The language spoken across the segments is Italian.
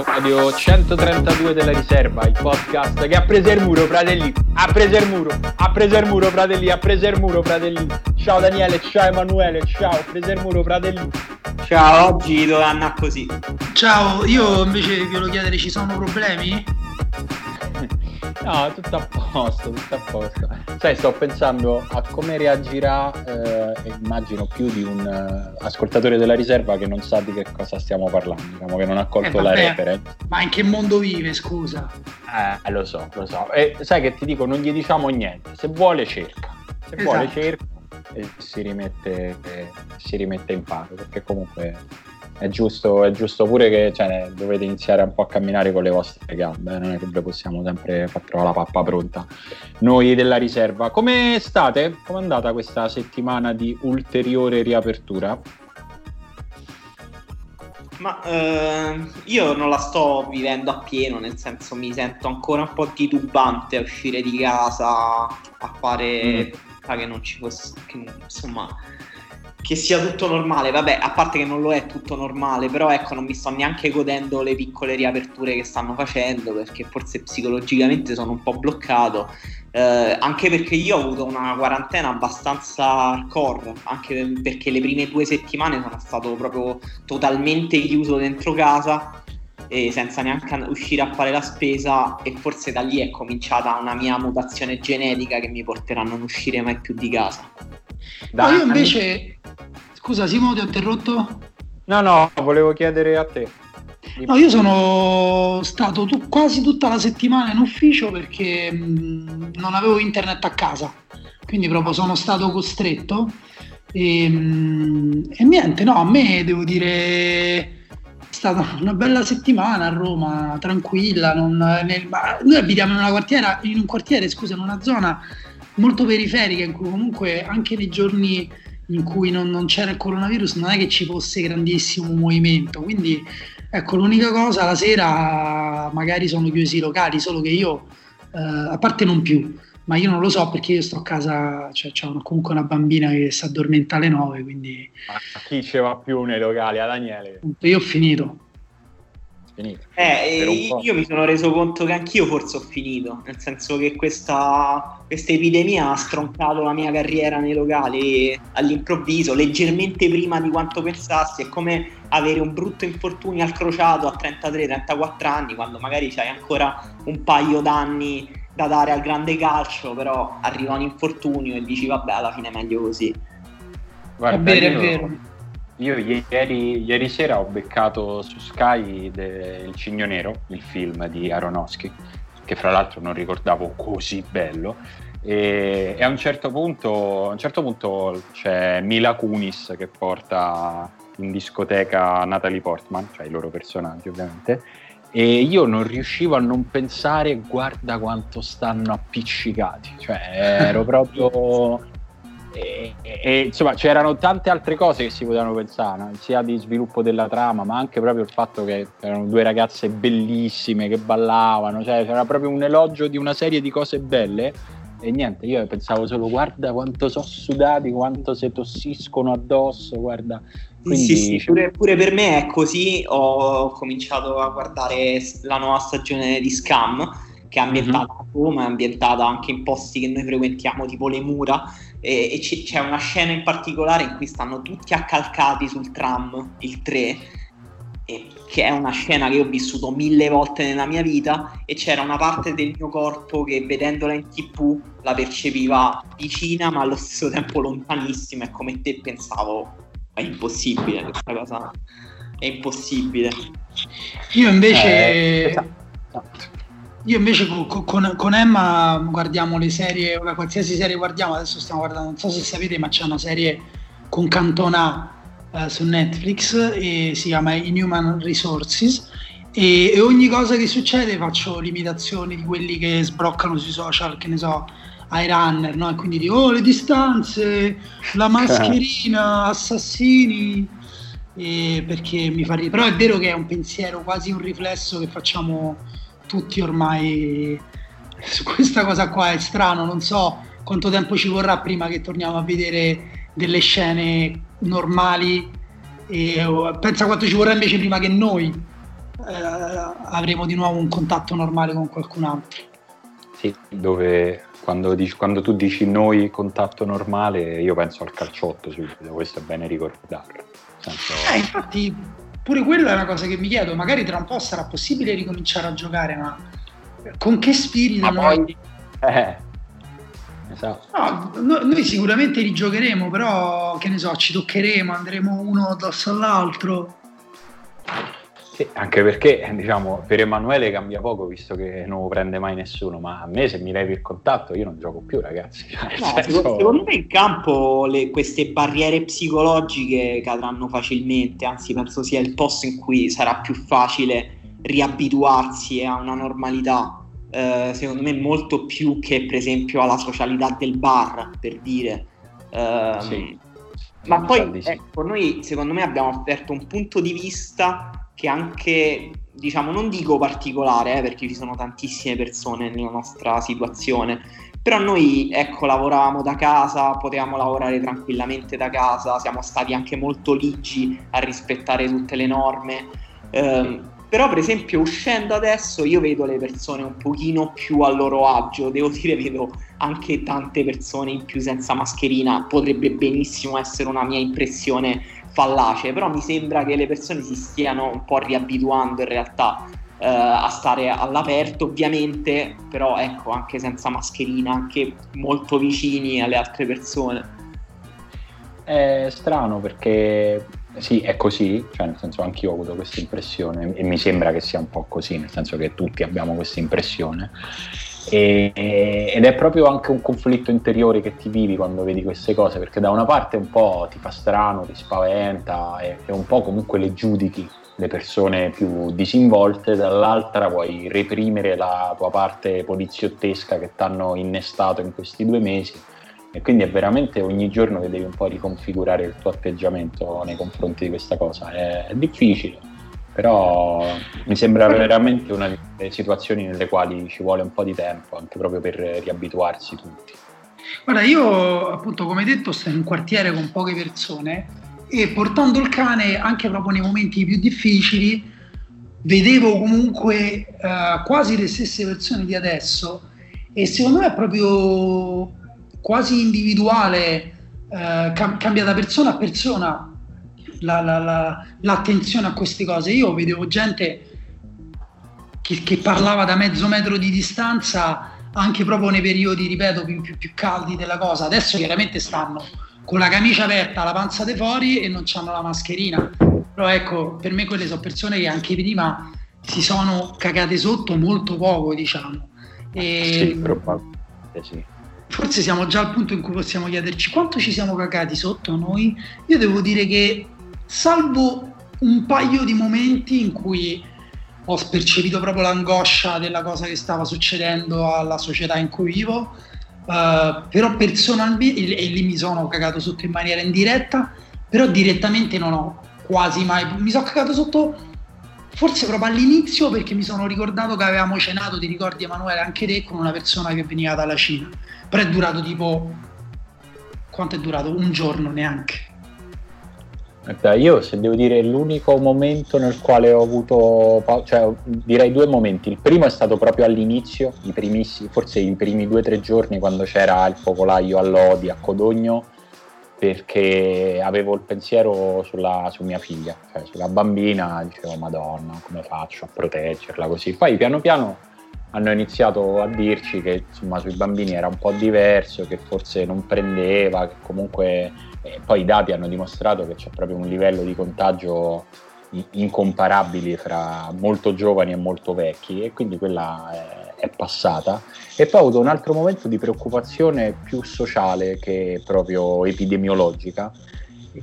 episodio 132 della riserva, il podcast che ha preso il muro, fratelli, ha preso il muro, ha preso il muro, fratelli, ha preso il muro, fratelli. Ciao Daniele, ciao Emanuele, ciao, ha preso il muro, fratelli. Ciao, oggi dove andrà così? Ciao, io invece vi volevo chiedere, ci sono problemi? No, tutto a posto, tutto a posto. Sai, sto pensando a come reagirà, immagino più di un uh, ascoltatore della riserva che non sa di che cosa stiamo parlando, diciamo che non ha colto eh, la reference. Ma in che mondo vive, scusa? Eh, lo so, lo so. E sai che ti dico, non gli diciamo niente. Se vuole cerca, se esatto. vuole cerca e si rimette, eh, si rimette in paro, perché comunque è giusto, è giusto pure che cioè, dovete iniziare un po' a camminare con le vostre gambe, non è che ve possiamo sempre far trovare la pappa pronta. Noi della riserva, come state? Come è andata questa settimana di ulteriore riapertura? Ma eh, io non la sto vivendo appieno, nel senso mi sento ancora un po' titubante a uscire di casa, a fare mm. che non ci fosse, che, insomma, che sia tutto normale, vabbè, a parte che non lo è tutto normale, però ecco, non mi sto neanche godendo le piccole riaperture che stanno facendo, perché forse psicologicamente sono un po' bloccato, eh, anche perché io ho avuto una quarantena abbastanza hardcore, anche perché le prime due settimane sono stato proprio totalmente chiuso dentro casa senza neanche uscire a fare la spesa e forse da lì è cominciata una mia mutazione genetica che mi porterà a non uscire mai più di casa. Da io invece Scusa Simo, ti ho interrotto? No, no, volevo chiedere a te. No, io sono stato tu, quasi tutta la settimana in ufficio perché mh, non avevo internet a casa, quindi proprio sono stato costretto. E, mh, e niente, no, a me devo dire stata una bella settimana a Roma, tranquilla. Non, nel, noi abitiamo in, una quartiera, in un quartiere, scusa, in una zona molto periferica in cui comunque anche nei giorni in cui non, non, c'era il coronavirus non è che ci fosse grandissimo movimento, quindi ecco l'unica cosa la sera magari sono chiusi i locali, solo che io, eh, a parte non più, ma io non lo so perché io sto a casa, cioè ho comunque una bambina che si addormenta alle 9, quindi... Ma chi ci va più nei locali, a Daniele? Io ho finito finito. Eh, io mi sono reso conto che anch'io forse ho finito, nel senso che questa, questa epidemia ha stroncato la mia carriera nei locali all'improvviso, leggermente prima di quanto pensassi. È come avere un brutto infortunio al crociato a 33-34 anni, quando magari c'hai ancora un paio d'anni da dare al grande calcio, però arriva un infortunio e dici vabbè alla fine è meglio così. Guarda, è vero, io... è vero io ieri, ieri, sera ho beccato su Sky de, Il Cigno Nero, il film di Aronofsky, che fra l'altro non ricordavo così bello. E, e a, un certo punto, a un certo punto c'è Mila Kunis che porta in discoteca Natalie Portman, cioè i loro personaggi ovviamente, e io non riuscivo a non pensare guarda quanto stanno appiccicati, cioè ero proprio e, e, insomma c'erano tante altre cose che si potevano pensare, no? sia di sviluppo della trama, ma anche proprio il fatto che erano due ragazze bellissime che ballavano, cioè c'era proprio un elogio di una serie di cose belle. E niente, io pensavo solo guarda quanto sono sudati, quanto si tossiscono addosso, guarda. Quindi... Sì, sì, pure, pure, per me è così. Ho cominciato a guardare la nuova stagione di Scam, che è ambientata mm-hmm. a Roma, è ambientata anche in posti che noi frequentiamo, tipo le mura e, e c- c'è una scena in particolare in cui stanno tutti accalcati sul tram, il 3, e, che è una scena che ho vissuto mille volte nella mia vita e c'era una parte del mio corpo che vedendola in tv la percepiva vicina ma allo stesso tempo lontanissima e come te pensavo è impossibile questa cosa è impossibile io invece eh, esatto. Io invece con, con, con, Emma guardiamo le serie, una qualsiasi serie guardiamo, adesso stiamo guardando, non so se sapete, ma c'è una serie con Cantona eh, su Netflix e si chiama Inhuman Resources e, e, ogni cosa che succede faccio limitazioni di quelli che sbroccano sui social, che ne so, ai runner, no? E quindi dico, oh le distanze, la mascherina, assassini, perché mi fa ridere. Però è vero che è un pensiero, quasi un riflesso che facciamo tutti ormai su questa cosa qua è strano, non so quanto tempo ci vorrà prima che torniamo a vedere delle scene normali e pensa quanto ci vorrà invece prima che noi eh, avremo di nuovo un contatto normale con qualcun altro. Sì, dove quando, dici, quando, tu dici noi contatto normale, io penso al calciotto subito, questo è bene ricordarlo. Senso... Eh, infatti, pure quello è una cosa che mi chiedo, magari tra un po' sarà possibile ricominciare a giocare, ma con che spirito? Ma poi... Eh, esatto. no, noi sicuramente rigiocheremo, però che ne so, ci toccheremo, andremo uno addosso all'altro. Sì, anche perché diciamo, per Emanuele cambia poco visto che non lo prende mai nessuno, ma a me se mi levi il contatto io non gioco più ragazzi. Cioè, no, senso... Secondo me in campo le, queste barriere psicologiche cadranno facilmente, anzi penso sia il posto in cui sarà più facile riabituarsi a una normalità. Eh, secondo me molto più che per esempio alla socialità del bar, per dire. Eh, sì. Ma poi ecco, noi secondo me abbiamo offerto un punto di vista che anche, diciamo, non dico particolare, eh, perché ci sono tantissime persone nella nostra situazione, però noi, ecco, lavoravamo da casa, potevamo lavorare tranquillamente da casa, siamo stati anche molto ligi a rispettare tutte le norme. Eh, però, per esempio, uscendo adesso io vedo le persone un pochino più a loro agio, devo dire, vedo anche tante persone in più senza mascherina, potrebbe benissimo essere una mia impressione fallace, però mi sembra che le persone si stiano un po' riabituando in realtà eh, a stare all'aperto, ovviamente, però ecco, anche senza mascherina, anche molto vicini alle altre persone. È strano perché sì, è così, cioè nel senso anche io ho avuto questa impressione e mi sembra che sia un po' così, nel senso che tutti abbiamo questa impressione. E, ed è proprio anche un conflitto interiore che ti vivi quando vedi queste cose, perché da una parte un po' ti fa strano, ti spaventa e, e un po' comunque le giudichi le persone più disinvolte, dall'altra vuoi reprimere la tua parte poliziottesca che ti hanno innestato in questi due mesi e quindi è veramente ogni giorno che devi un po' riconfigurare il tuo atteggiamento nei confronti di questa cosa. È, è difficile però mi sembra veramente una delle situazioni nelle quali ci vuole un po' di tempo, anche proprio per riabituarsi tutti. Guarda, io appunto come detto sto in un quartiere con poche persone e portando il cane anche proprio nei momenti più difficili vedevo comunque eh, quasi le stesse persone di adesso e secondo me è proprio quasi individuale, eh, cambia da persona a persona la, la, la, l'attenzione a queste cose. Io vedevo gente che, che, parlava da mezzo metro di distanza anche proprio nei periodi, ripeto, più, più, più, caldi della cosa. Adesso chiaramente stanno con la camicia aperta, la panza di fuori e non hanno la mascherina. Però ecco, per me quelle sono persone che anche prima si sono cagate sotto molto poco, diciamo. E sì, probabilmente sì. Forse siamo già al punto in cui possiamo chiederci quanto ci siamo cagati sotto noi. Io devo dire che salvo un paio di momenti in cui ho percepito proprio l'angoscia della cosa che stava succedendo alla società in cui vivo, uh, però personalmente, e lì mi sono cagato sotto in maniera indiretta, però direttamente non ho quasi mai, mi sono cagato sotto forse proprio all'inizio perché mi sono ricordato che avevamo cenato, ti ricordi Emanuele, anche te, con una persona che veniva dalla Cina, però è durato tipo, quanto è durato? Un giorno neanche Guarda, io se devo dire l'unico momento nel quale ho avuto, cioè direi due momenti. Il primo è stato proprio all'inizio, i primissimi, forse i primi due o tre giorni quando c'era il focolaio Lodi, a Codogno, perché avevo il pensiero sulla, su mia figlia, cioè sulla bambina, dicevo Madonna, come faccio a proteggerla così. Poi piano piano hanno iniziato a dirci che insomma sui bambini era un po' diverso, che forse non prendeva, che comunque e poi i dati hanno dimostrato che c'è proprio un livello di contagio incomparabili fra molto giovani e molto vecchi e quindi quella è, è, passata. E poi ho avuto un altro momento di preoccupazione più sociale che proprio epidemiologica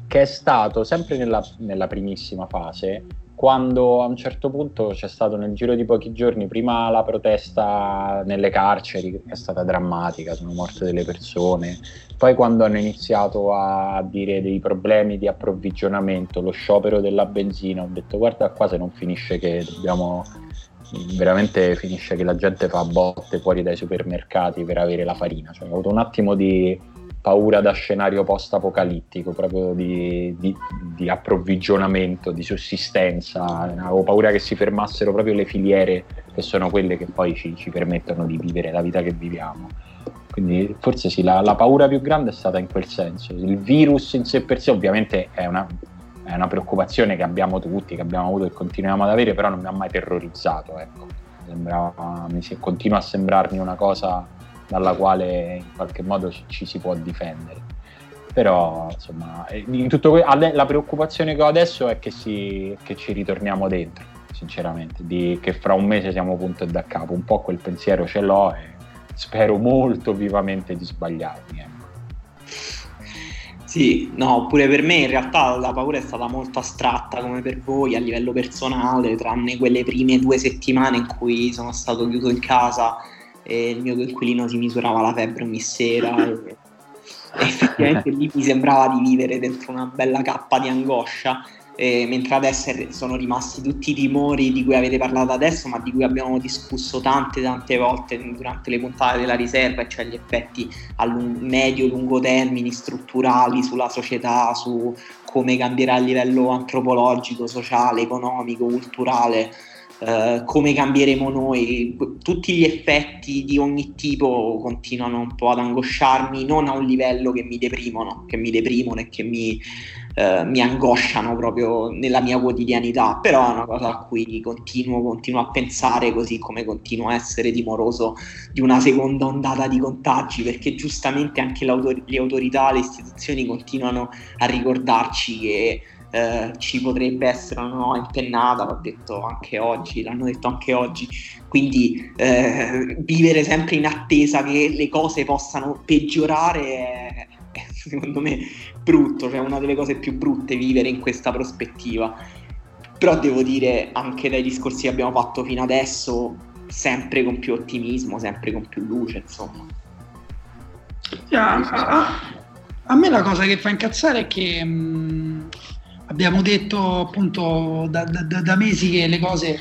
che è stato sempre nella, nella primissima fase quando a un certo punto c'è stato nel giro di pochi giorni prima la protesta nelle carceri che è stata drammatica, sono morte delle persone, poi quando hanno iniziato a dire dei problemi di approvvigionamento, lo sciopero della benzina, ho detto guarda qua se non finisce che dobbiamo veramente finisce che la gente fa botte fuori dai supermercati per avere la farina, cioè, ho avuto un attimo di paura da scenario post-apocalittico, proprio di, di, di, approvvigionamento, di sussistenza, avevo paura che si fermassero proprio le filiere che sono quelle che poi ci, ci permettono di vivere la vita che viviamo. Quindi forse sì, la, la, paura più grande è stata in quel senso. Il virus in sé per sé ovviamente è una, è una preoccupazione che abbiamo tutti, che abbiamo avuto e continuiamo ad avere, però non mi ha mai terrorizzato. Ecco. Sembrava, mi si, continua a sembrarmi una cosa dalla quale in qualche modo ci, ci si può difendere. Però insomma, in que- la preoccupazione che ho adesso è che, si, che ci ritorniamo dentro, sinceramente, di, che fra un mese siamo punto e da capo. Un po' quel pensiero ce l'ho e spero molto vivamente di sbagliarmi. Ecco. Sì, no, pure per me in realtà la paura è stata molto astratta come per voi a livello personale, tranne quelle prime due settimane in cui sono stato chiuso in casa e il mio coinquilino si misurava la febbre ogni sera e, e effettivamente lì mi sembrava di vivere dentro una bella cappa di angoscia eh, mentre adesso sono rimasti tutti i timori di cui avete parlato adesso, ma di cui abbiamo discusso tante tante volte durante le puntate della riserva, cioè gli effetti a lung- medio-lungo termini strutturali sulla società, su come cambierà a livello antropologico, sociale, economico, culturale. Uh, come cambieremo noi, tutti gli effetti di ogni tipo continuano un po' ad angosciarmi, non a un livello che mi deprimono, che mi deprimono e che mi, uh, mi angosciano proprio nella mia quotidianità, però è una cosa a cui continuo, continuo a pensare, così come continuo a essere timoroso di una seconda ondata di contagi, perché giustamente anche le autorità, le istituzioni continuano a ricordarci che eh, ci potrebbe essere una nuova impennata, l'ho detto anche oggi, l'hanno detto anche oggi, quindi eh, vivere sempre in attesa che le cose possano peggiorare è, è secondo me brutto, cioè una delle cose più brutte vivere in questa prospettiva. Però devo dire, anche dai discorsi che abbiamo fatto fino adesso, sempre con più ottimismo, sempre con più luce, insomma. Yeah, a, a, me la cosa che fa incazzare è che mh, abbiamo detto appunto da, da, da, mesi che le cose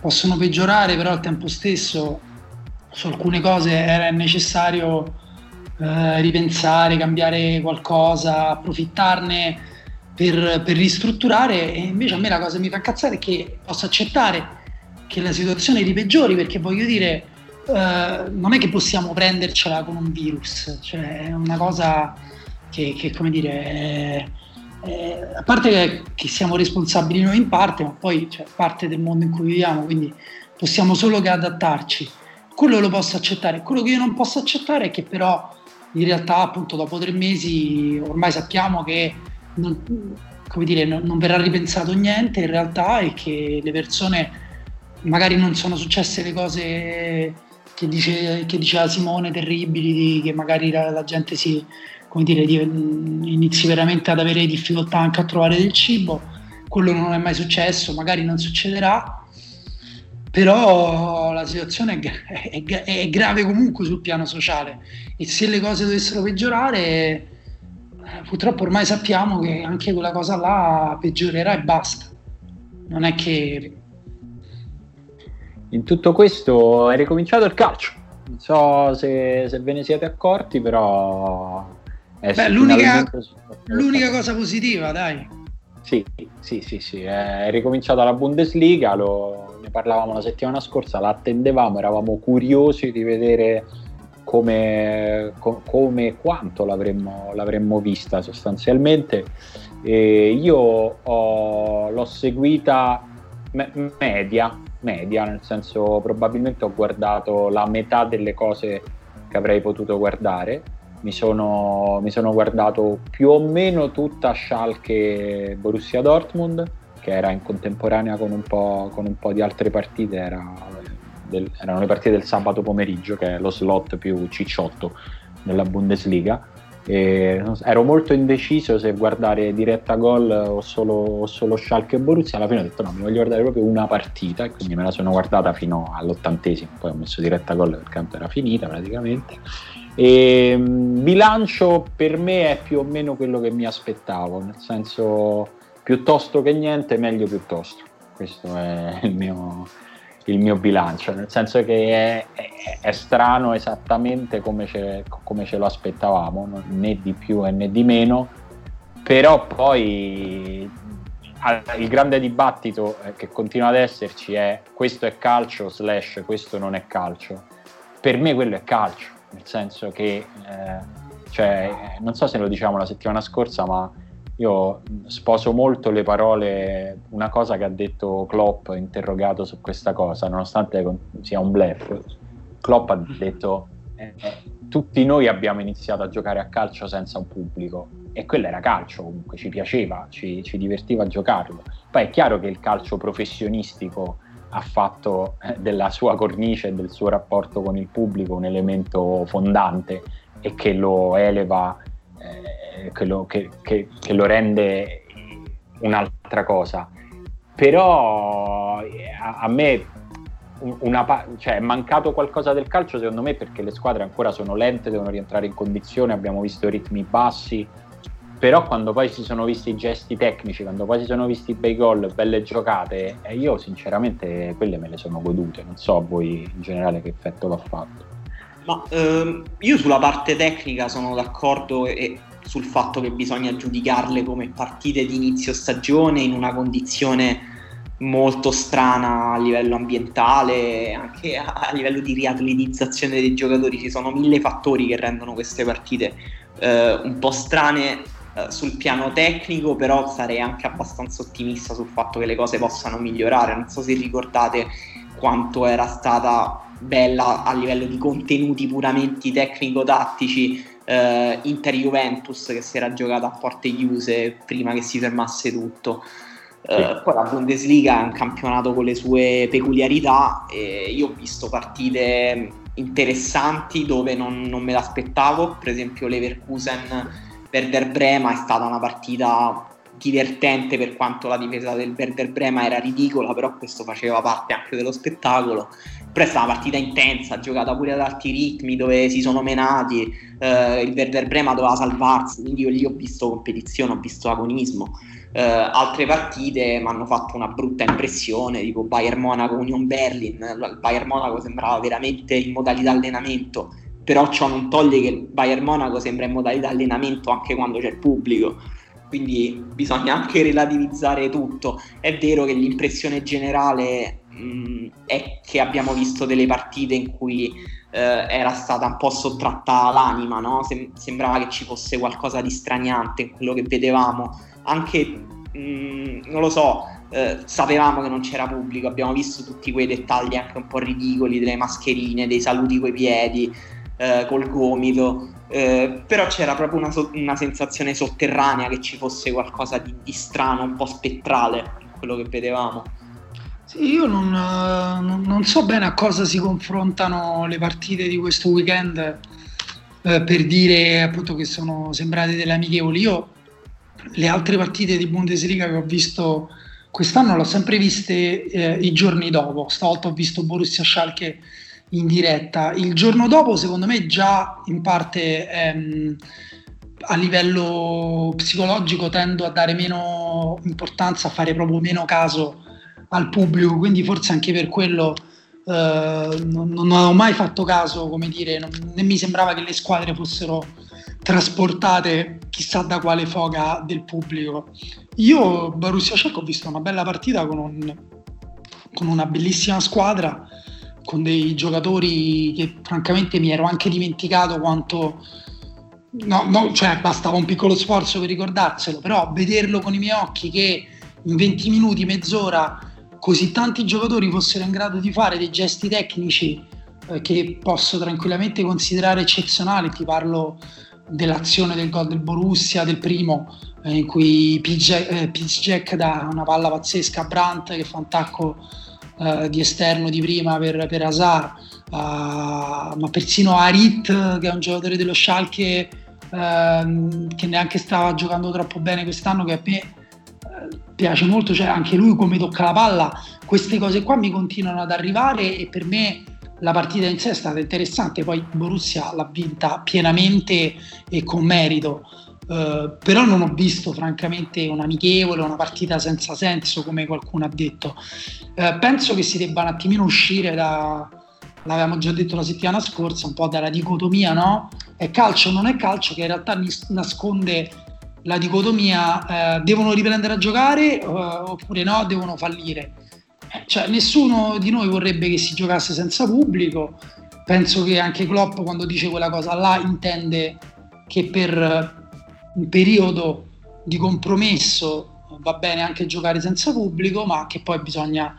possono peggiorare, però al tempo stesso su alcune cose era necessario eh, ripensare, cambiare qualcosa, approfittarne per, per, ristrutturare. E invece a me la cosa che mi fa incazzare è che posso accettare che la situazione ripeggiori perché voglio dire eh, non è che possiamo prendercela con un virus, cioè è una cosa che, che come dire... È, eh, a parte che, siamo responsabili noi in parte, ma poi cioè, parte del mondo in cui viviamo, quindi possiamo solo che adattarci. Quello lo posso accettare. Quello che io non posso accettare è che però in realtà appunto dopo tre mesi ormai sappiamo che non, dire, non, non verrà ripensato niente in realtà e che le persone magari non sono successe le cose che, dice, che diceva Simone terribili, che magari la, la gente si, come dire, di, inizi veramente ad avere difficoltà anche a trovare del cibo. Quello non è mai successo, magari non succederà, però la situazione è, è, è, grave comunque sul piano sociale e se le cose dovessero peggiorare, purtroppo ormai sappiamo che anche quella cosa là peggiorerà e basta. Non è che... In tutto questo è ricominciato il calcio. Non so se, se ve ne siete accorti, però Beh, l'unica, l'unica cosa positiva, dai. Sì, sì, sì, sì, è ricominciata la Bundesliga, lo, ne parlavamo la settimana scorsa, la attendevamo, eravamo curiosi di vedere come, come quanto l'avremmo, l'avremmo, vista sostanzialmente. E io ho, l'ho seguita me- media, media, nel senso probabilmente ho guardato la metà delle cose che avrei potuto guardare mi sono, mi sono guardato più o meno tutta Schalke Borussia Dortmund, che era in contemporanea con un po', con un po di altre partite, era del, erano le partite del sabato pomeriggio, che è lo slot più cicciotto della Bundesliga. E ero molto indeciso se guardare diretta gol o solo, o solo Schalke e Borussia. Alla fine ho detto no mi voglio guardare proprio una partita e quindi me la sono guardata fino all'ottantesimo. Poi ho messo diretta gol perché tanto era finita praticamente e, ehm, bilancio per me è più o meno quello che mi aspettavo, nel senso piuttosto che niente, meglio piuttosto. Questo è il mio, il mio bilancio, nel senso che è, è, è strano esattamente come ce, come ce, lo aspettavamo, né di più né di meno, però poi il grande dibattito eh, che continua ad esserci è questo è calcio slash questo non è calcio. Per me quello è calcio, nel senso che, eh, cioè, non so se lo diciamo la settimana scorsa, ma io sposo molto le parole, una cosa che ha detto Klopp interrogato su questa cosa, nonostante sia un blef. Klopp ha detto eh, eh, tutti noi abbiamo iniziato a giocare a calcio senza un pubblico e quello era calcio comunque, ci piaceva, ci, ci divertiva a giocarlo. Poi è chiaro che il calcio professionistico ha fatto eh, della sua cornice e del suo rapporto con il pubblico un elemento fondante e che lo eleva eh, che, lo, che, che, che, lo, rende un'altra cosa. Però eh, a, a me una, cioè, è mancato qualcosa del calcio secondo me perché le squadre ancora sono lente, devono rientrare in condizione, abbiamo visto ritmi bassi, però quando poi si sono visti i gesti tecnici, quando poi si sono visti bei gol, belle giocate, eh, io sinceramente quelle me le sono godute, non so a voi in generale che effetto l'ha fatto. Ma ehm, io sulla parte tecnica sono d'accordo e sul fatto che bisogna giudicarle come partite di inizio stagione in una condizione molto strana a livello ambientale, anche a livello di riatletizzazione dei giocatori. Ci sono mille fattori che rendono queste partite eh, un po' strane eh, sul piano tecnico, però sarei anche abbastanza ottimista sul fatto che le cose possano migliorare. Non so se ricordate quanto era stata bella a livello di contenuti puramente tecnico-tattici eh, Inter-Juventus che si era giocata a porte chiuse prima che si fermasse tutto. Uh, poi la Bundesliga è un campionato con le sue peculiarità e io ho visto partite interessanti dove non, non me l'aspettavo, per esempio Leverkusen Werder Brema è stata una partita divertente per quanto la difesa del Werder Brema era ridicola, però questo faceva parte anche dello spettacolo. Però è stata una partita intensa, giocata pure ad alti ritmi dove si sono menati, eh, il Werder Brema doveva salvarsi, quindi io lì ho visto competizione, ho visto agonismo. Eh, altre partite mi hanno fatto una brutta impressione, tipo Bayern Monaco, Union Berlin, il Bayern Monaco sembrava veramente in modalità allenamento, però ciò non toglie che il Bayern Monaco sembra in modalità allenamento anche quando c'è il pubblico quindi bisogna anche relativizzare tutto. È vero che l'impressione generale mh, è che abbiamo visto delle partite in cui eh, era stata un po' sottratta l'anima, no? Sem- sembrava che ci fosse qualcosa di straniante in quello che vedevamo, anche mh, non lo so. Eh, sapevamo che non c'era pubblico, abbiamo visto tutti quei dettagli anche un po' ridicoli delle mascherine, dei saluti coi piedi, eh, col gomito, eh, però c'era proprio una, so- una, sensazione sotterranea che ci fosse qualcosa di, di strano, un po' spettrale quello che vedevamo. Sì, io non, non, non, so bene a cosa si confrontano le partite di questo weekend eh, per dire appunto che sono sembrate delle amichevoli. Io le altre partite di Bundesliga che ho visto quest'anno le ho sempre viste eh, i giorni dopo. Stavolta ho visto Borussia Schalke in diretta. Il giorno dopo, secondo me, già in parte ehm, a livello psicologico tendo a dare meno importanza, a fare proprio meno caso al pubblico, quindi forse anche per quello eh, non, non, avevo mai fatto caso, come dire, non, né mi sembrava che le squadre fossero trasportate chissà da quale foga del pubblico. Io Borussia Cech ho visto una bella partita con, un, con una bellissima squadra, con dei giocatori che francamente mi ero anche dimenticato quanto... No, no, cioè bastava un piccolo sforzo per ricordarselo, però vederlo con i miei occhi che in 20 minuti, mezz'ora così tanti giocatori fossero in grado di fare dei gesti tecnici eh, che posso tranquillamente considerare eccezionali, ti parlo dell'azione del gol del Borussia, del primo, eh, in cui Jack eh, dà una palla pazzesca a Brandt che fa un tacco eh, di esterno di prima per, per Hazard, ma persino Arit che è un giocatore dello Schalke ehm, che neanche stava giocando troppo bene quest'anno, che a me piace molto, cioè anche lui come tocca la palla, queste cose qua mi continuano ad arrivare e per me la partita in sé è stata interessante, poi Borussia l'ha vinta pienamente e con merito. Uh, però non ho visto francamente un amichevole, una partita senza senso come qualcuno ha detto. Uh, penso che si debba un attimino uscire da, l'avevamo già detto la settimana scorsa, un po' dalla dicotomia, no? È calcio o non è calcio, che in realtà nasconde la dicotomia, eh, devono riprendere a giocare uh, oppure no, devono fallire. Cioè, nessuno di noi vorrebbe che si giocasse senza pubblico, penso che anche Klopp quando dice quella cosa là intende che per un periodo di compromesso va bene anche giocare senza pubblico, ma che poi bisogna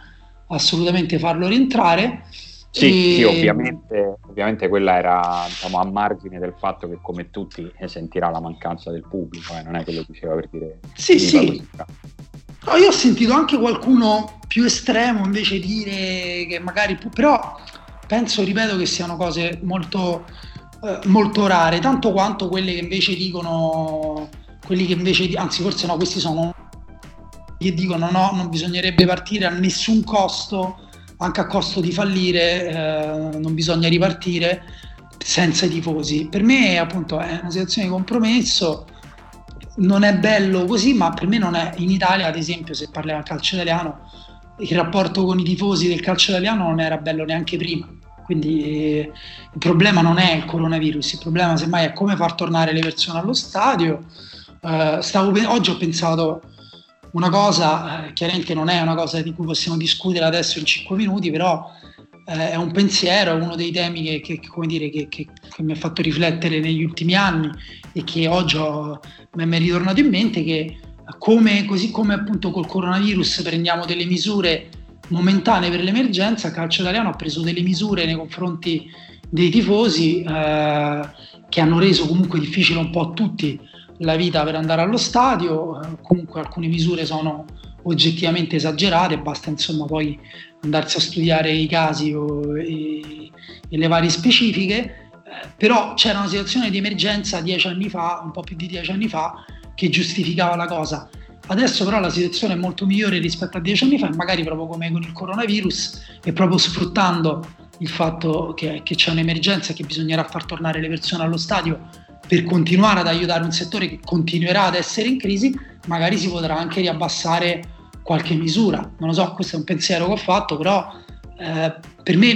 assolutamente farlo rientrare. Sì, e... sì ovviamente, ovviamente, quella era diciamo, a margine del fatto che come tutti sentirà la mancanza del pubblico, eh, non è che lo diceva per dire... Sì, sì. No, io ho sentito anche qualcuno più estremo invece dire che magari... Però penso, ripeto, che siano cose molto eh, molto rare, tanto quanto quelle che invece dicono, quelli che invece, anzi forse no, questi sono che dicono no, non bisognerebbe partire a nessun costo, anche a costo di fallire, eh, non bisogna ripartire senza i tifosi. Per me appunto è una situazione di compromesso, non è bello così, ma per me non è in Italia, ad esempio, se parliamo del calcio italiano, il rapporto con i tifosi del calcio italiano non era bello neanche prima quindi il problema non è il coronavirus, il problema semmai è come far tornare le persone allo stadio. Eh, stavo, oggi ho pensato una cosa, eh, chiaramente non è una cosa di cui possiamo discutere adesso in 5 minuti, però eh, è un pensiero, è uno dei temi che, che, dire, che, che, mi ha fatto riflettere negli ultimi anni e che oggi ho, mi è ritornato in mente che come, così come appunto col coronavirus prendiamo delle misure momentanee per l'emergenza, calcio italiano ha preso delle misure nei confronti dei tifosi eh, che hanno reso comunque difficile un po' a tutti la vita per andare allo stadio, eh, comunque alcune misure sono oggettivamente esagerate, basta insomma poi andarsi a studiare i casi o, e, e, le varie specifiche, eh, però c'era una situazione di emergenza dieci anni fa, un po' più di dieci anni fa, che giustificava la cosa. Adesso però la situazione è molto migliore rispetto a dieci anni fa magari proprio come con il coronavirus e proprio sfruttando il fatto che, che c'è un'emergenza e che bisognerà far tornare le persone allo stadio per continuare ad aiutare un settore che continuerà ad essere in crisi, magari si potrà anche riabbassare qualche misura. Non lo so, questo è un pensiero che ho fatto, però eh, per me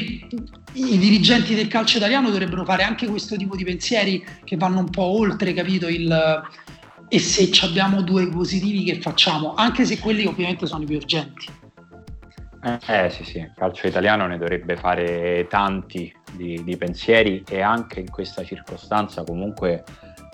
i dirigenti del calcio italiano dovrebbero fare anche questo tipo di pensieri che vanno un po' oltre, capito, il, e se abbiamo due positivi che facciamo, anche se quelli ovviamente sono i più urgenti. Eh, sì, sì, il calcio italiano ne dovrebbe fare tanti di, di pensieri e anche in questa circostanza comunque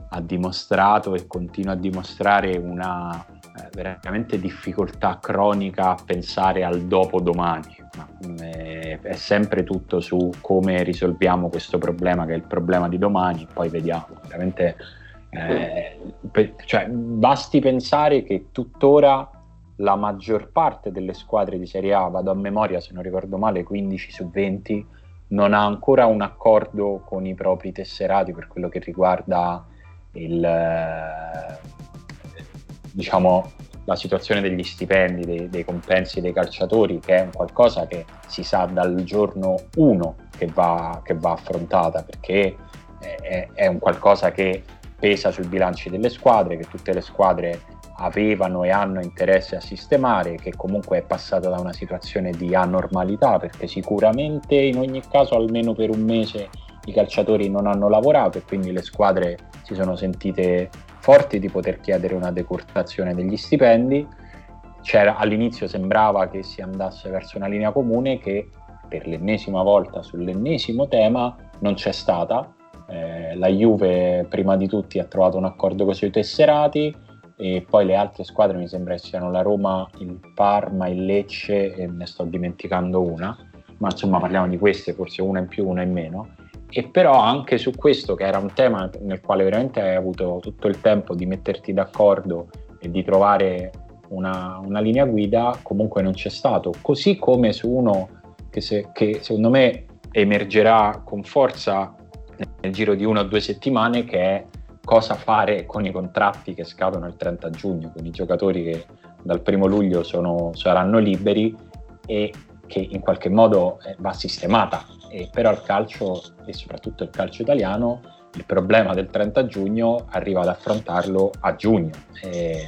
ha dimostrato e continua a dimostrare una eh, veramente difficoltà cronica a pensare al dopo domani. Ma, eh, è sempre tutto su come risolviamo questo problema che è il problema di domani, poi vediamo. Veramente eh, per, cioè, basti pensare che tuttora la maggior parte delle squadre di Serie A, vado a memoria se non ricordo male, 15 su 20, non ha ancora un accordo con i propri tesserati per quello che riguarda il, eh, diciamo, la situazione degli stipendi, dei, dei, compensi dei calciatori, che è un qualcosa che si sa dal giorno 1 che va, che va affrontata, perché è, è un qualcosa che pesa sui bilanci delle squadre, che tutte le squadre avevano e hanno interesse a sistemare, che comunque è passata da una situazione di anormalità, perché sicuramente in ogni caso almeno per un mese i calciatori non hanno lavorato e quindi le squadre si sono sentite forti di poter chiedere una decurtazione degli stipendi. C'era, all'inizio sembrava che si andasse verso una linea comune che per l'ennesima volta sull'ennesimo tema non c'è stata eh, la Juve prima di tutti ha trovato un accordo con i suoi tesserati e poi le altre squadre mi sembra siano la Roma, il Parma, il Lecce e ne sto dimenticando una, ma insomma parliamo di queste, forse una in più, una in meno. E però anche su questo, che era un tema nel quale veramente hai avuto tutto il tempo di metterti d'accordo e di trovare una, una linea guida, comunque non c'è stato. Così come su uno che, se, che secondo me emergerà con forza nel giro di una o due settimane che è cosa fare con i contratti che scadono il 30 giugno, con i giocatori che dal primo luglio sono, saranno liberi e che in qualche modo eh, va sistemata. E però il calcio, e soprattutto il calcio italiano, il problema del 30 giugno arriva ad affrontarlo a giugno. E,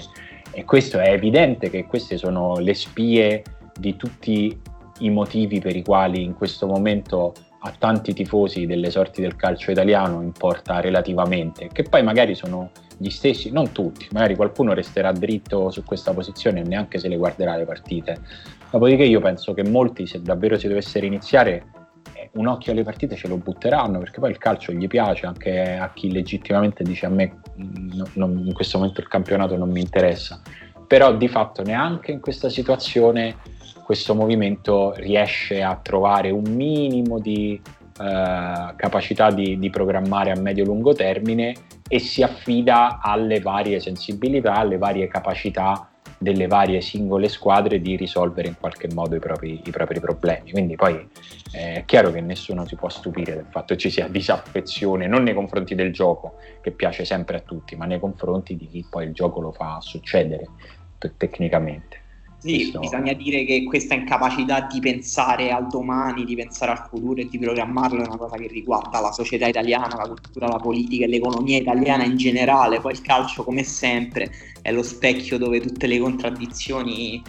e questo è evidente che queste sono le spie di tutti i motivi per i quali in questo momento a tanti tifosi delle sorti del calcio italiano importa relativamente, che poi magari sono gli stessi, non tutti, magari qualcuno resterà dritto su questa posizione e neanche se le guarderà le partite. Dopodiché io penso che molti, se davvero si dovessero iniziare, eh, un occhio alle partite ce lo butteranno, perché poi il calcio gli piace anche a chi legittimamente dice a me no, non, in questo momento il campionato non mi interessa. Però di fatto neanche in questa situazione questo movimento riesce a trovare un minimo di eh, capacità di, di programmare a medio-lungo termine e si affida alle varie sensibilità, alle varie capacità delle varie singole squadre di risolvere in qualche modo i propri, i propri problemi. Quindi poi eh, è chiaro che nessuno si può stupire del fatto che ci sia disaffezione, non nei confronti del gioco, che piace sempre a tutti, ma nei confronti di chi poi il gioco lo fa succedere tecnicamente. Sì, Questo... bisogna dire che questa incapacità di pensare al domani, di pensare al futuro e di programmarlo è una cosa che riguarda la società italiana, la cultura, la politica e l'economia italiana in generale. Poi il calcio, come sempre, è lo specchio dove tutte le contraddizioni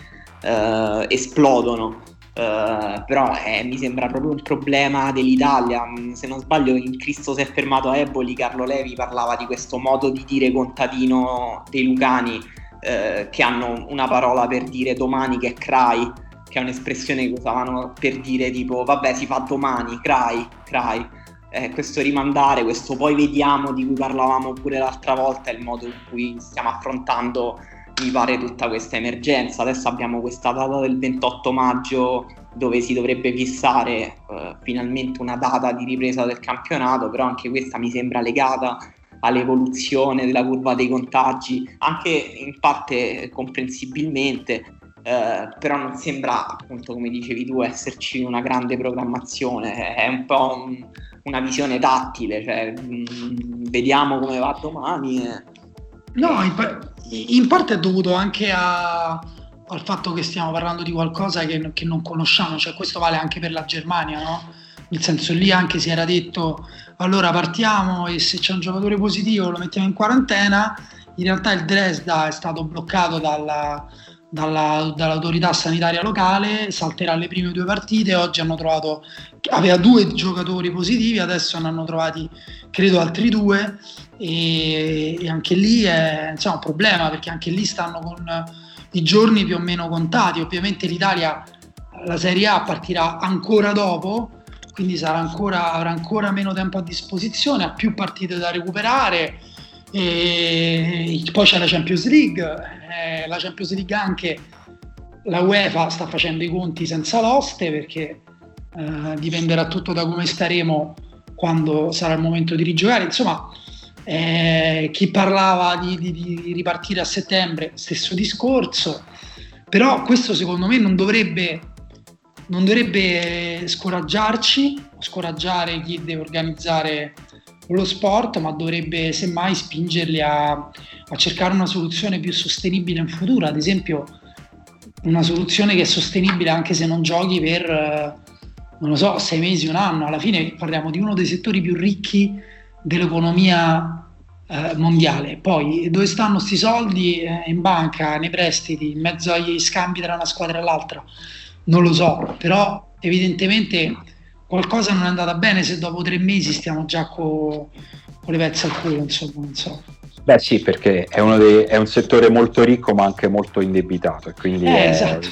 eh, esplodono. Uh, però eh, mi sembra proprio un problema dell'Italia. Se non sbaglio, in Cristo si è fermato a Eboli, Carlo Levi parlava di questo modo di dire contadino dei Lucani eh, che hanno una parola per dire domani che è cry, che è un'espressione che usavano per dire tipo vabbè si fa domani, cry, cry. Eh, questo rimandare, questo poi vediamo di cui parlavamo pure l'altra volta, il modo in cui stiamo affrontando, mi pare, tutta questa emergenza. Adesso abbiamo questa data del 28 maggio dove si dovrebbe fissare eh, finalmente una data di ripresa del campionato, però anche questa mi sembra legata all'evoluzione della curva dei contagi, anche in parte comprensibilmente, eh, però non sembra, appunto, come dicevi tu, esserci una grande programmazione, è un po' un, una visione tattile, cioè mh, mm, vediamo come va domani. E... No, in, par- in, parte è dovuto anche a, al fatto che stiamo parlando di qualcosa che, che non conosciamo, cioè questo vale anche per la Germania, no? Nel senso lì anche si era detto allora partiamo e se c'è un giocatore positivo lo mettiamo in quarantena, in realtà il Dresda è stato bloccato dalla, dalla, dall'autorità sanitaria locale, salterà le prime due partite, oggi hanno trovato, aveva due giocatori positivi, adesso ne hanno trovati credo altri due. E, e anche lì è insomma, un problema perché anche lì stanno con i giorni più o meno contati, ovviamente l'Italia la Serie A partirà ancora dopo quindi ancora, avrà ancora meno tempo a disposizione, ha più partite da recuperare. E poi c'è la Champions League, eh, la Champions League anche la UEFA sta facendo i conti senza l'oste perché eh, dipenderà tutto da come staremo quando sarà il momento di rigiocare. Insomma, eh, chi parlava di, di, di, ripartire a settembre, stesso discorso, però questo secondo me non dovrebbe non dovrebbe scoraggiarci, scoraggiare chi deve organizzare lo sport, ma dovrebbe semmai spingerli a, a, cercare una soluzione più sostenibile in futuro, ad esempio una soluzione che è sostenibile anche se non giochi per, non lo so, sei mesi, un anno, alla fine parliamo di uno dei settori più ricchi dell'economia eh, mondiale. Poi dove stanno questi soldi? Eh, in banca, nei prestiti, in mezzo agli scambi tra una squadra e l'altra non lo so, però evidentemente qualcosa non è andata bene se dopo tre mesi stiamo già con, con le pezze al culo, insomma, non so. Beh sì, perché è, dei, è, un settore molto ricco ma anche molto indebitato e quindi eh, è, esatto.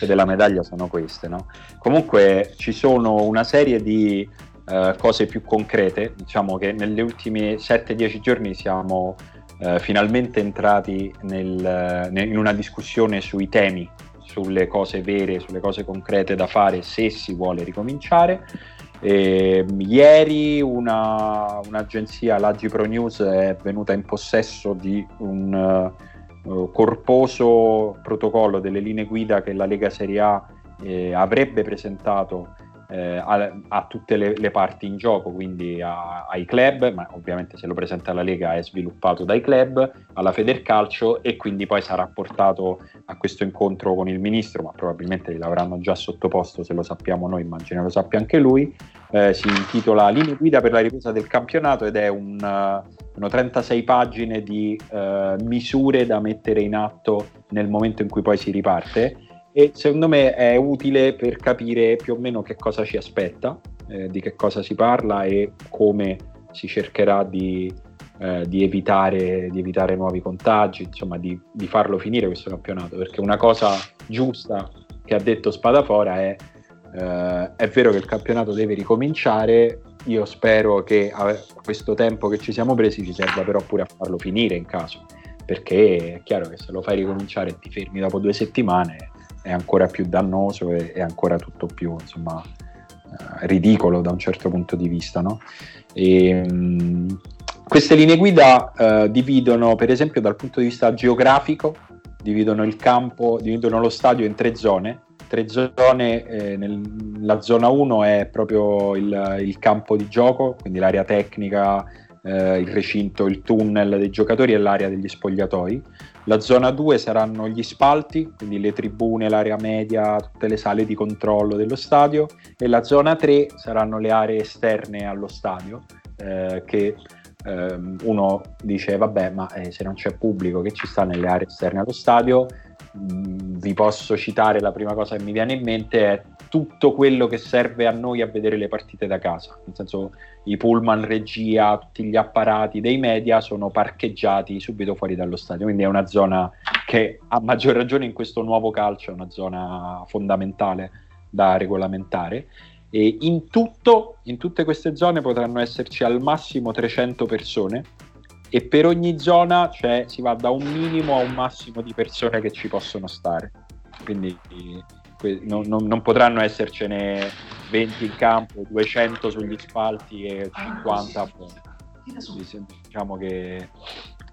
della medaglia sono queste. No? Comunque ci sono una serie di uh, cose più concrete, diciamo che negli ultimi 7-10 giorni siamo uh, finalmente entrati nel, nel, in una discussione sui temi sulle cose vere, sulle cose concrete da fare se si vuole ricominciare. E, ieri una, un'agenzia, l'Agi Pro News, è venuta in possesso di un uh, corposo protocollo delle linee guida che la Lega Serie A eh, avrebbe presentato eh, a, a, tutte le, le, parti in gioco, quindi a, ai club, ma ovviamente se lo presenta la Lega è sviluppato dai club, alla Federcalcio e quindi poi sarà portato a questo incontro con il ministro, ma probabilmente l'avranno già sottoposto, se lo sappiamo noi, immagino lo sappia anche lui. Eh, si intitola Linee guida per la ripresa del campionato ed è un, uh, 36 pagine di uh, misure da mettere in atto nel momento in cui poi si riparte e secondo me è utile per capire più o meno che cosa ci aspetta, eh, di che cosa si parla e come si cercherà di, eh, di, evitare, di evitare, nuovi contagi, insomma di, di, farlo finire questo campionato, perché una cosa giusta che ha detto Spadafora è eh, è vero che il campionato deve ricominciare, io spero che questo tempo che ci siamo presi ci serva però pure a farlo finire in caso, perché è chiaro che se lo fai ricominciare e ti fermi dopo due settimane è ancora più dannoso e è ancora tutto più insomma, eh, ridicolo da un certo punto di vista. No? E, mh, queste linee guida eh, dividono, per esempio, dal punto di vista geografico, dividono il campo, dividono lo stadio in tre zone. Tre zone, eh, nel, la zona 1 è proprio il, il campo di gioco, quindi l'area tecnica, eh, il recinto, il tunnel dei giocatori e l'area degli spogliatoi. La zona 2 saranno gli spalti, quindi le tribune, l'area media, tutte le sale di controllo dello stadio e la zona 3 saranno le aree esterne allo stadio eh, che ehm, uno dice vabbè ma eh, se non c'è pubblico che ci sta nelle aree esterne allo stadio vi posso citare la prima cosa che mi viene in mente è tutto quello che serve a noi a vedere le partite da casa, nel senso i pullman regia, tutti gli apparati dei media sono parcheggiati subito fuori dallo stadio, quindi è una zona che a maggior ragione in questo nuovo calcio è una zona fondamentale da regolamentare. E in tutto, in tutte queste zone potranno esserci al massimo 300 persone e per ogni zona cioè, si va da un minimo a un massimo di persone che ci possono stare. Quindi non, non, non, potranno essercene 20 in campo, 200 sugli spalti e 50 a fuori. Diciamo che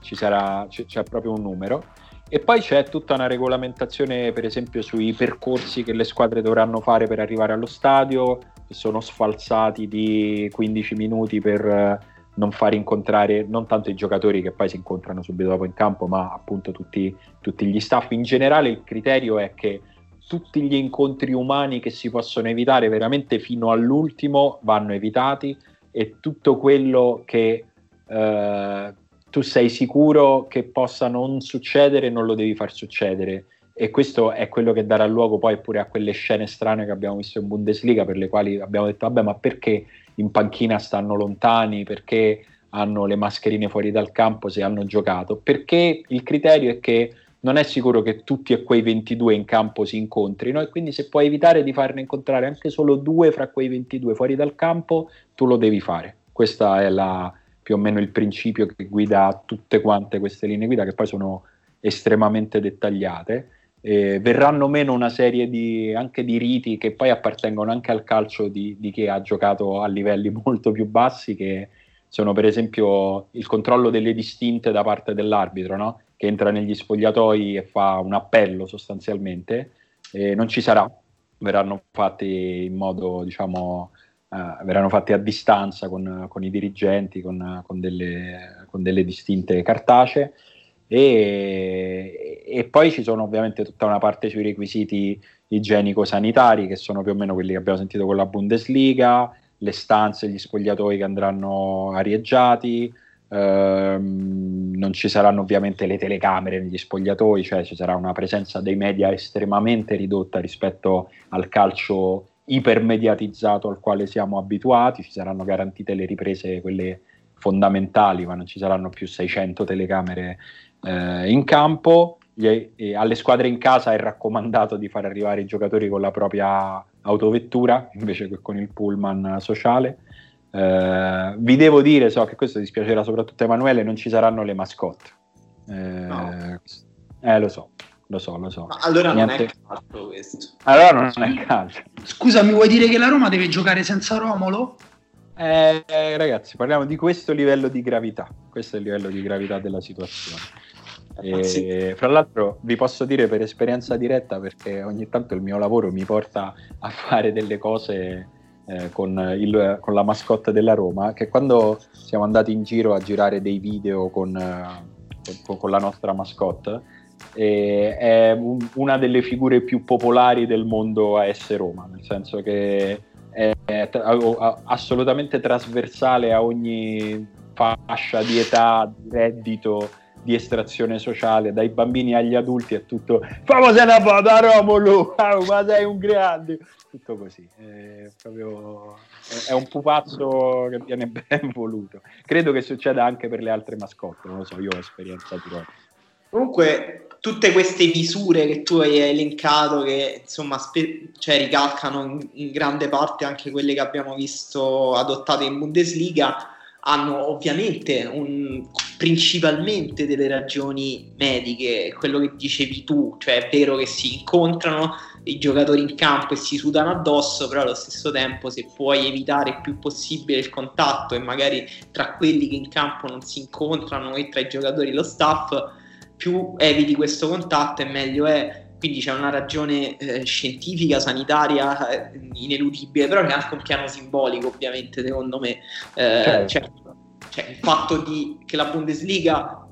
ci sarà, c- c'è proprio un numero. E poi c'è tutta una regolamentazione, per esempio, sui percorsi che le squadre dovranno fare per arrivare allo stadio, che sono sfalsati di 15 minuti per non far incontrare non tanto i giocatori che poi si incontrano subito dopo in campo, ma appunto tutti, tutti gli staff. In generale il criterio è che tutti gli incontri umani che si possono evitare veramente fino all'ultimo vanno evitati e tutto quello che eh, tu sei sicuro che possa non succedere non lo devi far succedere e questo è quello che darà luogo poi pure a quelle scene strane che abbiamo visto in Bundesliga per le quali abbiamo detto vabbè ma perché in panchina stanno lontani perché hanno le mascherine fuori dal campo se hanno giocato perché il criterio è che non è sicuro che tutti e quei 22 in campo si incontrino e quindi se puoi evitare di farne incontrare anche solo due fra quei 22 fuori dal campo, tu lo devi fare. Questo è la, più o meno il principio che guida tutte quante queste linee guida che poi sono estremamente dettagliate. Eh, verranno meno una serie di, anche di riti che poi appartengono anche al calcio di, di chi ha giocato a livelli molto più bassi che sono per esempio il controllo delle distinte da parte dell'arbitro, no? che entra negli spogliatoi e fa un appello sostanzialmente, eh, non ci sarà, verranno fatti in modo, diciamo, eh, verranno fatti a distanza con, con i dirigenti, con, con, delle, con, delle, distinte cartacee. E, e, poi ci sono ovviamente tutta una parte sui requisiti igienico-sanitari che sono più o meno quelli che abbiamo sentito con la Bundesliga, le stanze, gli spogliatoi che andranno arieggiati, Ehm, non ci saranno ovviamente le telecamere negli spogliatoi, cioè ci sarà una presenza dei media estremamente ridotta rispetto al calcio ipermediatizzato al quale siamo abituati, ci saranno garantite le riprese, quelle fondamentali, ma non ci saranno più 600 telecamere eh, in campo. Gli, eh, alle squadre in casa è raccomandato di far arrivare i giocatori con la propria autovettura invece che con il pullman sociale. Eh, vi devo dire, so che questo dispiacerà soprattutto a Emanuele, non ci saranno le mascotte. Eh, no. eh lo so, lo so, lo so. Ma allora Niente... non è calcio questo. Allora non è calcio. Scusa, mi vuoi dire che la Roma deve giocare senza Romolo? Eh, ragazzi, parliamo di questo livello di gravità. Questo è il livello di gravità della situazione. E, sì. Fra l'altro vi posso dire per esperienza diretta perché ogni tanto il mio lavoro mi porta a fare delle cose eh, con, il, con, la mascotte della Roma, che quando siamo andati in giro a girare dei video con, eh, con, con la nostra mascotte, eh, è un, una delle figure più popolari del mondo AS Roma, nel senso che è, è assolutamente trasversale a ogni fascia di età, di reddito, di estrazione sociale, dai bambini agli adulti è tutto famosa una foto Romolo, ma sei un grande, tutto così, è, proprio, è, un pupazzo che viene ben voluto. Credo che succeda anche per le altre mascotte, non lo so, io ho esperienza di Comunque, tutte queste misure che tu hai elencato, che insomma spe- cioè, ricalcano in, in, grande parte anche quelle che abbiamo visto adottate in Bundesliga, hanno ovviamente un, principalmente delle ragioni mediche, quello che dicevi tu, cioè è vero che si incontrano i giocatori in campo e si sudano addosso, però allo stesso tempo se puoi evitare il più possibile il contatto e magari tra quelli che in campo non si incontrano e tra i giocatori e lo staff, più eviti questo contatto e meglio è. Quindi c'è una ragione eh, scientifica, sanitaria eh, ineludibile, però c'è anche un piano simbolico, ovviamente, secondo me. Eh, certo. cioè, cioè, il fatto di, che la Bundesliga,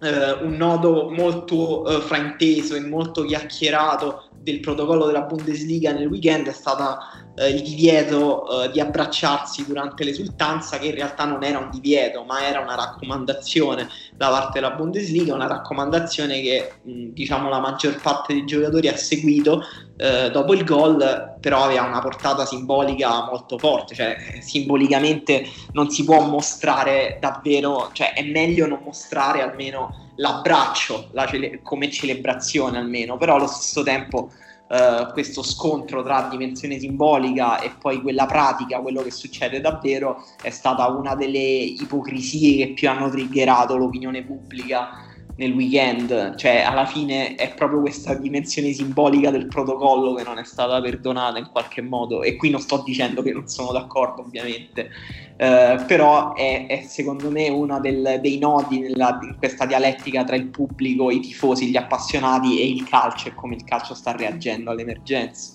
eh, un nodo molto eh, frainteso e molto chiacchierato del protocollo della Bundesliga nel weekend è stata eh, il divieto eh, di abbracciarsi durante l'esultanza, che in realtà non era un divieto, ma era una raccomandazione da parte della Bundesliga, una raccomandazione che mh, diciamo la maggior parte dei giocatori ha seguito eh, dopo il gol, però aveva una portata simbolica molto forte, cioè simbolicamente non si può mostrare davvero, cioè è meglio non mostrare almeno l'abbraccio la cele- come celebrazione almeno, però allo stesso tempo Uh, questo scontro tra dimensione simbolica e poi quella pratica, quello che succede davvero, è stata una delle ipocrisie che più hanno triggerato l'opinione pubblica nel weekend, cioè alla fine è proprio questa dimensione simbolica del protocollo che non è stata perdonata in qualche modo e qui non sto dicendo che non sono d'accordo ovviamente, eh, però è, è, secondo me uno dei nodi nella, in questa dialettica tra il pubblico, i tifosi, gli appassionati e il calcio e come il calcio sta reagendo all'emergenza.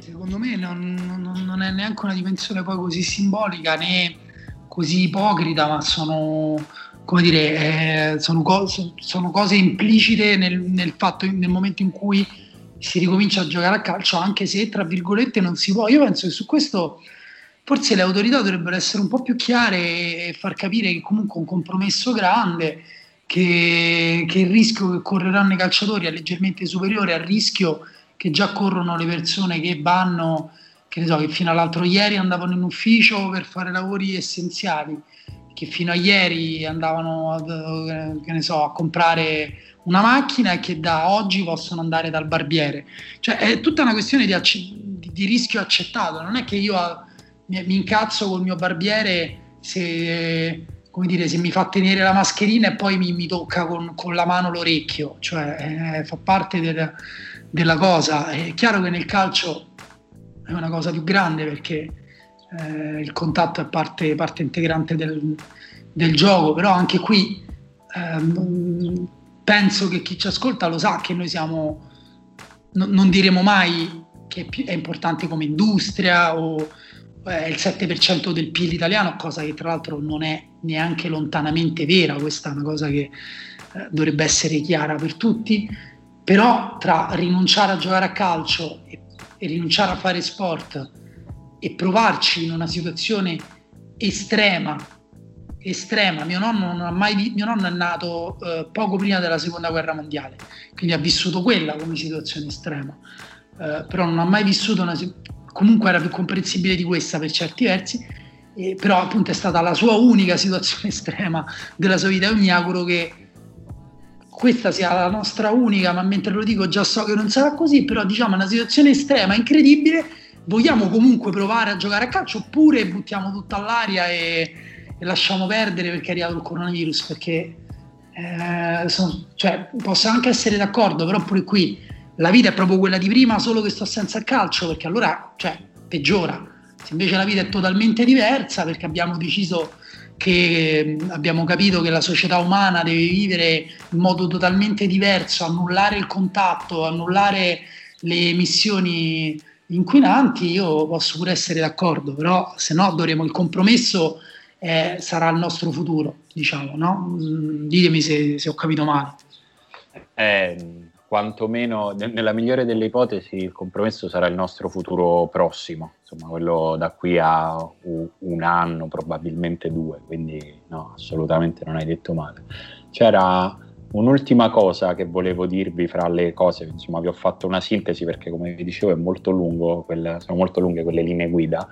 Secondo me non, non, non è neanche una dimensione poi così simbolica né così ipocrita, ma sono come dire, eh, sono, cose, sono, cose implicite nel, nel, fatto, nel momento in cui si ricomincia a giocare a calcio, anche se tra virgolette non si può. Io penso che su questo forse le autorità dovrebbero essere un po' più chiare e far capire che comunque un compromesso grande, che, che il rischio che correranno i calciatori è leggermente superiore al rischio che già corrono le persone che vanno, che ne so, che fino all'altro ieri andavano in ufficio per fare lavori essenziali che fino a ieri andavano ad, so, a comprare una macchina e che da oggi possono andare dal barbiere. Cioè è tutta una questione di, di, di rischio accettato, non è che io a, mi, mi, incazzo col mio barbiere se, dire, se, mi fa tenere la mascherina e poi mi, mi tocca con, con, la mano l'orecchio, cioè eh, fa parte del, della cosa. È chiaro che nel calcio è una cosa più grande perché eh, il contatto è parte, parte integrante del, del, gioco, però anche qui eh, penso che chi ci ascolta lo sa che noi siamo, no, non diremo mai che è, importante come industria o è il 7% del PIL italiano, cosa che tra l'altro non è neanche lontanamente vera, questa è una cosa che eh, dovrebbe essere chiara per tutti, però tra rinunciare a giocare a calcio e, e rinunciare a fare sport e provarci in una situazione estrema, estrema. Mio nonno, non ha mai, mio nonno è nato eh, poco prima della seconda guerra mondiale, quindi ha vissuto quella come situazione estrema, eh, però non ha mai vissuto una comunque era più comprensibile di questa per certi versi, eh, però appunto è stata la sua unica situazione estrema della sua vita. Io mi auguro che questa sia la nostra unica, ma mentre lo dico già so che non sarà così, però diciamo una situazione estrema, incredibile vogliamo comunque provare a giocare a calcio oppure buttiamo tutto all'aria e, e lasciamo perdere perché è arrivato il coronavirus? Perché eh, sono, cioè, posso anche essere d'accordo, però pure qui la vita è proprio quella di prima, solo che sto senza il calcio, perché allora cioè, peggiora. Se invece la vita è totalmente diversa, perché abbiamo deciso che abbiamo capito che la società umana deve vivere in modo totalmente diverso, annullare il contatto, annullare le emissioni inquinanti, io posso pure essere d'accordo, però se no dovremo il compromesso eh, sarà il nostro futuro, diciamo, no? Mm, ditemi se, se, ho capito male. Eh, quantomeno, nella migliore delle ipotesi, il compromesso sarà il nostro futuro prossimo, insomma, quello da qui a un anno, probabilmente due, quindi no, assolutamente non hai detto male. C'era un'ultima cosa che volevo dirvi fra le cose, insomma vi ho fatto una sintesi perché come vi dicevo molto lungo, quelle, sono molto lunghe quelle linee guida,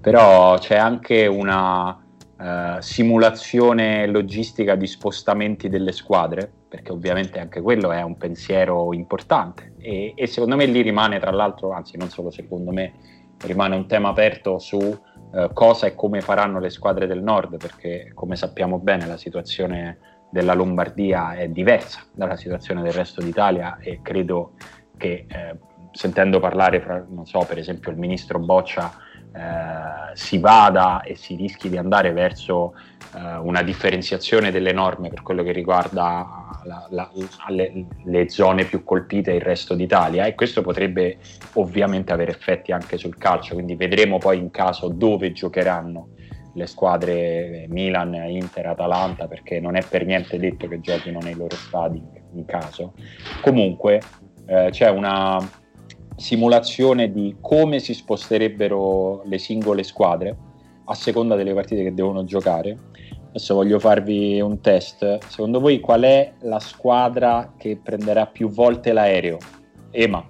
però c'è anche una uh, simulazione logistica di spostamenti delle squadre, perché ovviamente anche quello è un pensiero importante e, e secondo me lì rimane tra l'altro, anzi non solo secondo me, rimane un tema aperto su uh, cosa e come faranno le squadre del nord, perché come sappiamo bene la situazione della Lombardia è diversa dalla situazione del resto d'Italia e credo che eh, sentendo parlare, fra, non so, per esempio il ministro Boccia eh, si vada e si rischi di andare verso eh, una differenziazione delle norme per quello che riguarda la, la, le, le, zone più colpite e il resto d'Italia. E questo potrebbe ovviamente avere effetti anche sul calcio, quindi vedremo poi in caso dove giocheranno le squadre Milan, Inter, Atalanta, perché non è per niente detto che giochino nei loro stadi in caso. Comunque eh, c'è una simulazione di come si sposterebbero le singole squadre a seconda delle partite che devono giocare. Adesso voglio farvi un test. Secondo voi qual è la squadra che prenderà più volte l'aereo? Ema.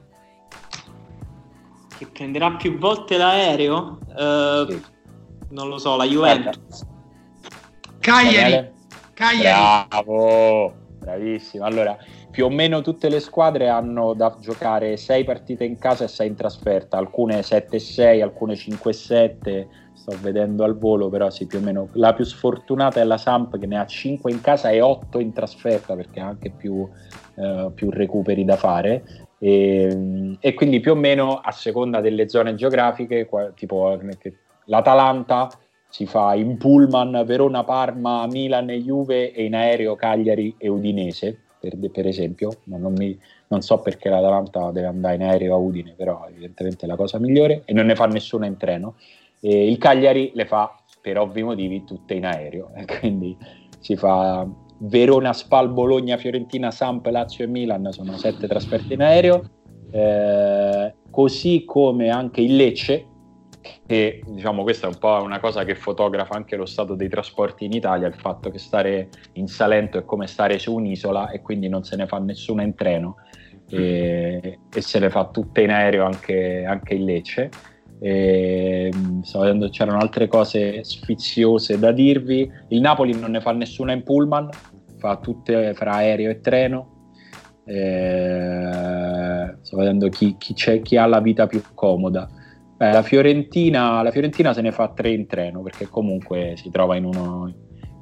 Che prenderà più volte l'aereo? Uh, sì non lo so, la Juventus. Cagliari. Cagliari. Bravo, bravissimo. Allora, più o meno tutte le squadre hanno da giocare 6 partite in casa e 6 in trasferta, alcune 7-6, alcune 5-7, sto vedendo al volo, però sì, più o meno. La più sfortunata è la Samp che ne ha 5 in casa e 8 in trasferta perché ha anche più, eh, più recuperi da fare. E, e, quindi più o meno a seconda delle zone geografiche, tipo l'Atalanta si fa in pullman Verona, Parma, Milan e Juve e in aereo Cagliari e Udinese, per, per esempio. Ma non, mi, non, so perché l'Atalanta deve andare in aereo a Udine, però evidentemente è la cosa migliore e non ne fa nessuna in treno. E il Cagliari le fa per ovvi motivi tutte in aereo, quindi si fa Verona, Spal, Bologna, Fiorentina, Samp, Lazio e Milan, sono sette trasferte in aereo. Eh, così come anche il Lecce, e diciamo questa è un po' una cosa che fotografa anche lo stato dei trasporti in Italia, il fatto che stare in Salento è come stare su un'isola e quindi non se ne fa nessuna in treno e, e se ne fa tutte in aereo anche, anche in Lecce. E, vedendo, c'erano altre cose sfiziose da dirvi. Il Napoli non ne fa nessuna in pullman, fa tutte fra aereo e treno. E, sto vedendo chi, chi, chi ha la vita più comoda. Beh, la, Fiorentina, la Fiorentina se ne fa tre in treno perché comunque si trova in uno,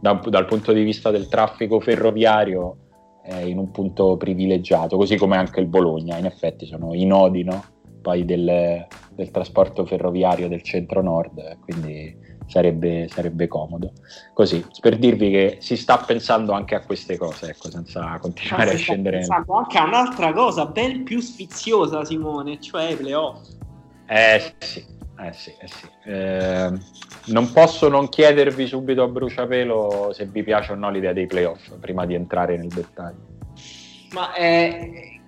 da, dal punto di vista del traffico ferroviario eh, in un punto privilegiato, così come anche il Bologna, in effetti sono i nodi no? poi del, del, trasporto ferroviario del centro-nord, quindi sarebbe, sarebbe, comodo. Così, per dirvi che si sta pensando anche a queste cose, ecco, senza continuare ah, a scendere. Pensando anche a un'altra cosa ben più sfiziosa, Simone, cioè i playoff. Eh sì, eh sì, eh sì. Eh, non posso non chiedervi subito a bruciapelo se vi piace o no l'idea dei playoff prima di entrare nel dettaglio. Ma eh,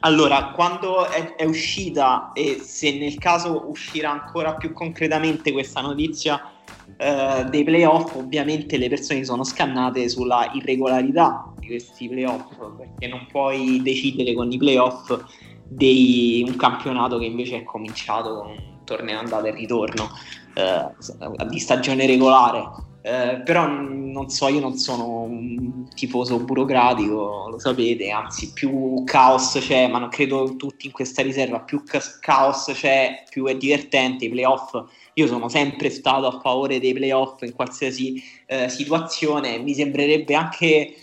allora, quando è, è, uscita e se nel caso uscirà ancora più concretamente questa notizia eh, dei playoff, ovviamente le persone sono scannate sulla irregolarità di questi playoff perché non puoi decidere con i playoff di un campionato che invece è cominciato con un torneo andata e ritorno eh, di stagione regolare. Eh, però non so, io non sono un tifoso burocratico, lo sapete, anzi più caos c'è, ma non credo tutti in questa riserva, più caos c'è, più è divertente, i playoff, io sono sempre stato a favore dei playoff in qualsiasi eh, situazione, mi sembrerebbe anche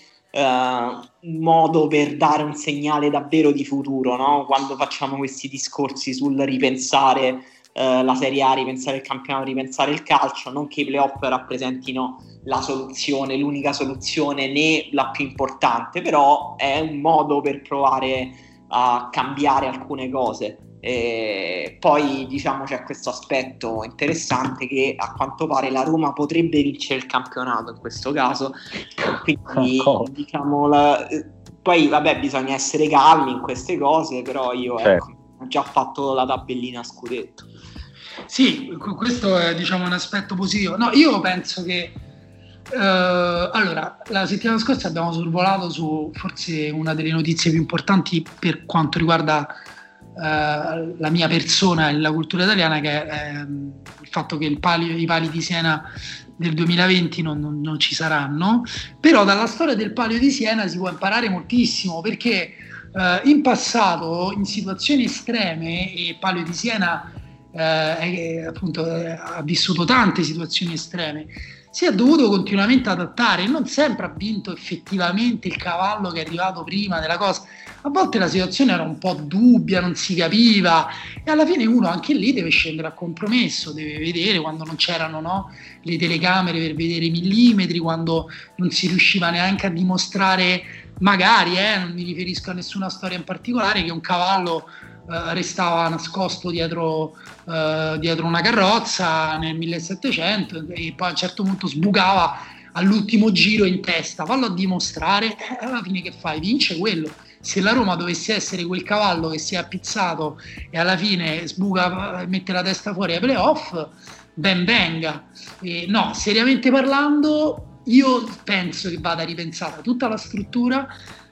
un modo per dare un segnale davvero di futuro, no? quando facciamo questi discorsi sul ripensare uh, la Serie A, ripensare il campionato, ripensare il calcio, non che i playoff rappresentino la soluzione, l'unica soluzione né la più importante, però è un modo per provare a cambiare alcune cose. E poi diciamo c'è questo aspetto interessante che a quanto pare la Roma potrebbe vincere il campionato in questo caso, quindi oh. diciamo la, poi vabbè bisogna essere calmi in queste cose, però io certo. ecco, ho già fatto la tabellina a scudetto. Sì, questo è diciamo un aspetto positivo. No, io penso che Uh, allora, la settimana scorsa abbiamo sorvolato su forse una delle notizie più importanti per quanto riguarda uh, la mia persona e la cultura italiana, che è uh, il fatto che il palio, i pali di Siena del 2020 non, non, non, ci saranno, però dalla storia del palio di Siena si può imparare moltissimo perché eh, in passato in situazioni estreme e palio di Siena eh, appunto, ha vissuto tante situazioni estreme si è dovuto continuamente adattare, non sempre ha vinto effettivamente il cavallo che è arrivato prima della cosa. A volte la situazione era un po' dubbia, non si capiva e alla fine uno anche lì deve scendere a compromesso, deve vedere quando non c'erano no, le telecamere per vedere i millimetri, quando non si riusciva neanche a dimostrare, magari, eh, non mi riferisco a nessuna storia in particolare, che un cavallo eh, restava nascosto dietro, eh, dietro, una carrozza nel 1700 e poi a un certo punto sbucava all'ultimo giro in testa. Vallo a dimostrare, alla fine che fai? Vince quello. Se la Roma dovesse essere quel cavallo che si è appizzato e alla fine sbuca, mette la testa fuori ai playoff, ben venga. E no, seriamente parlando, io penso che vada ripensata tutta la struttura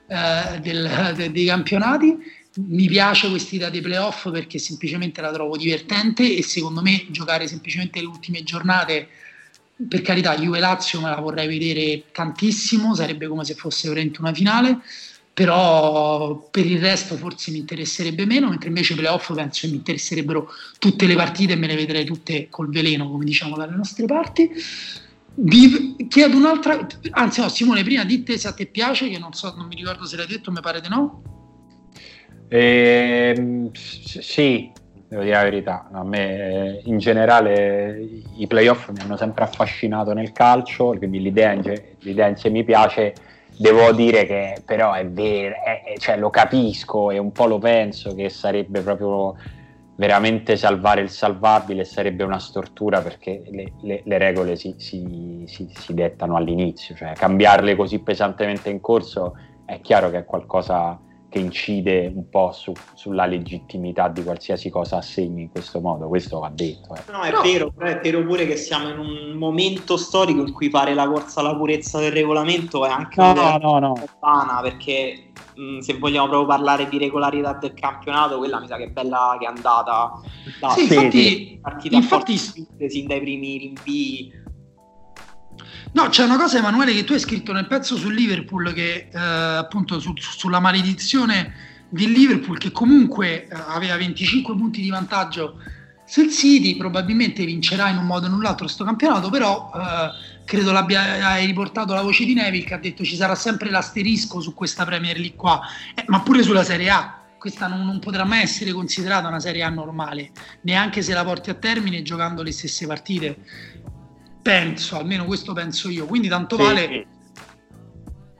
eh, del, de, dei campionati mi piace questa idea dei playoff perché semplicemente la trovo divertente e secondo me giocare semplicemente le ultime giornate per carità Juve Lazio me la vorrei vedere tantissimo sarebbe come se fosse veramente una finale però per il resto forse mi interesserebbe meno mentre invece playoff penso che mi interesserebbero tutte le partite e me le vedrei tutte col veleno come diciamo dalle nostre parti vi chiedo un'altra anzi no Simone prima dite se a te piace che non so non mi ricordo se l'hai detto mi pare di no eh, sì, devo dire la verità. A me in generale i playoff mi hanno sempre affascinato nel calcio, quindi l'idea l'idea in sé mi piace. Devo dire che però è vero, è, cioè, lo capisco e un po' lo penso che sarebbe proprio veramente salvare il salvabile sarebbe una stortura perché le, le, le regole si, si, si, si, dettano all'inizio, cioè cambiarle così pesantemente in corso è chiaro che è qualcosa che incide un po' su, sulla legittimità di qualsiasi cosa assegni in questo modo, questo va detto. Eh. No, è no. vero, però è vero pure che siamo in un momento storico in cui fare la corsa alla purezza del regolamento è anche no, una no, no, no. perché mh, se vogliamo proprio parlare di regolarità del campionato, quella mi sa che è bella che è andata da sì, infatti, partita infatti, sin dai primi rinvii No, c'è una cosa, Emanuele, che tu hai scritto nel pezzo sul Liverpool, che eh, appunto su, sulla maledizione di Liverpool, che comunque eh, aveva 25 punti di vantaggio sul City, probabilmente vincerà in un modo o in un altro questo campionato, però eh, credo l'abbia hai riportato la voce di Neville che ha detto ci sarà sempre l'asterisco su questa Premier League qua, eh, ma pure sulla Serie A. Questa non, non potrà mai essere considerata una Serie A normale, neanche se la porti a termine giocando le stesse partite penso, almeno questo penso io, quindi tanto sì, vale sì.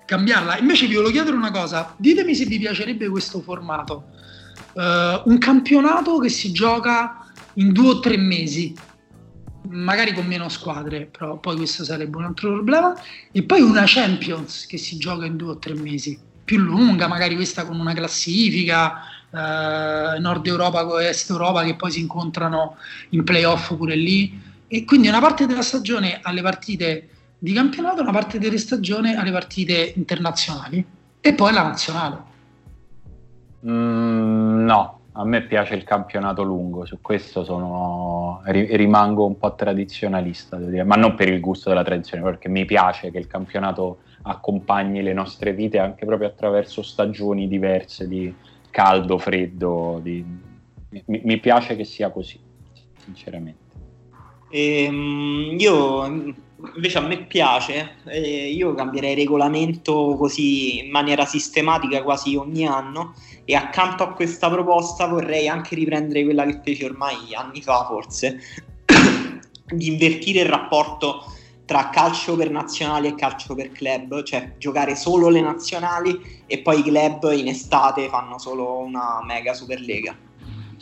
cambiarla. Invece vi volevo chiedere una cosa, ditemi se vi piacerebbe questo formato, uh, un campionato che si gioca in due o tre mesi, magari con meno squadre, però poi questo sarebbe un altro problema, e poi una Champions che si gioca in due o tre mesi, più lunga, magari questa con una classifica, uh, Nord Europa con Est Europa che poi si incontrano in playoff pure lì e quindi una parte della stagione alle partite di campionato, una parte della stagione alle partite internazionali e poi la nazionale. Mm, no, a me piace il campionato lungo, su questo sono, rimango un po' tradizionalista, ma non per il gusto della tradizione, perché mi piace che il campionato accompagni le nostre vite anche proprio attraverso stagioni diverse di caldo, freddo, di... mi, mi piace che sia così, sinceramente. E, ehm, io invece a me piace, eh, io cambierei regolamento così in maniera sistematica quasi ogni anno e accanto a questa proposta vorrei anche riprendere quella che feci ormai anni fa forse, di invertire il rapporto tra calcio per nazionali e calcio per club, cioè giocare solo le nazionali e poi i club in estate fanno solo una mega Superlega.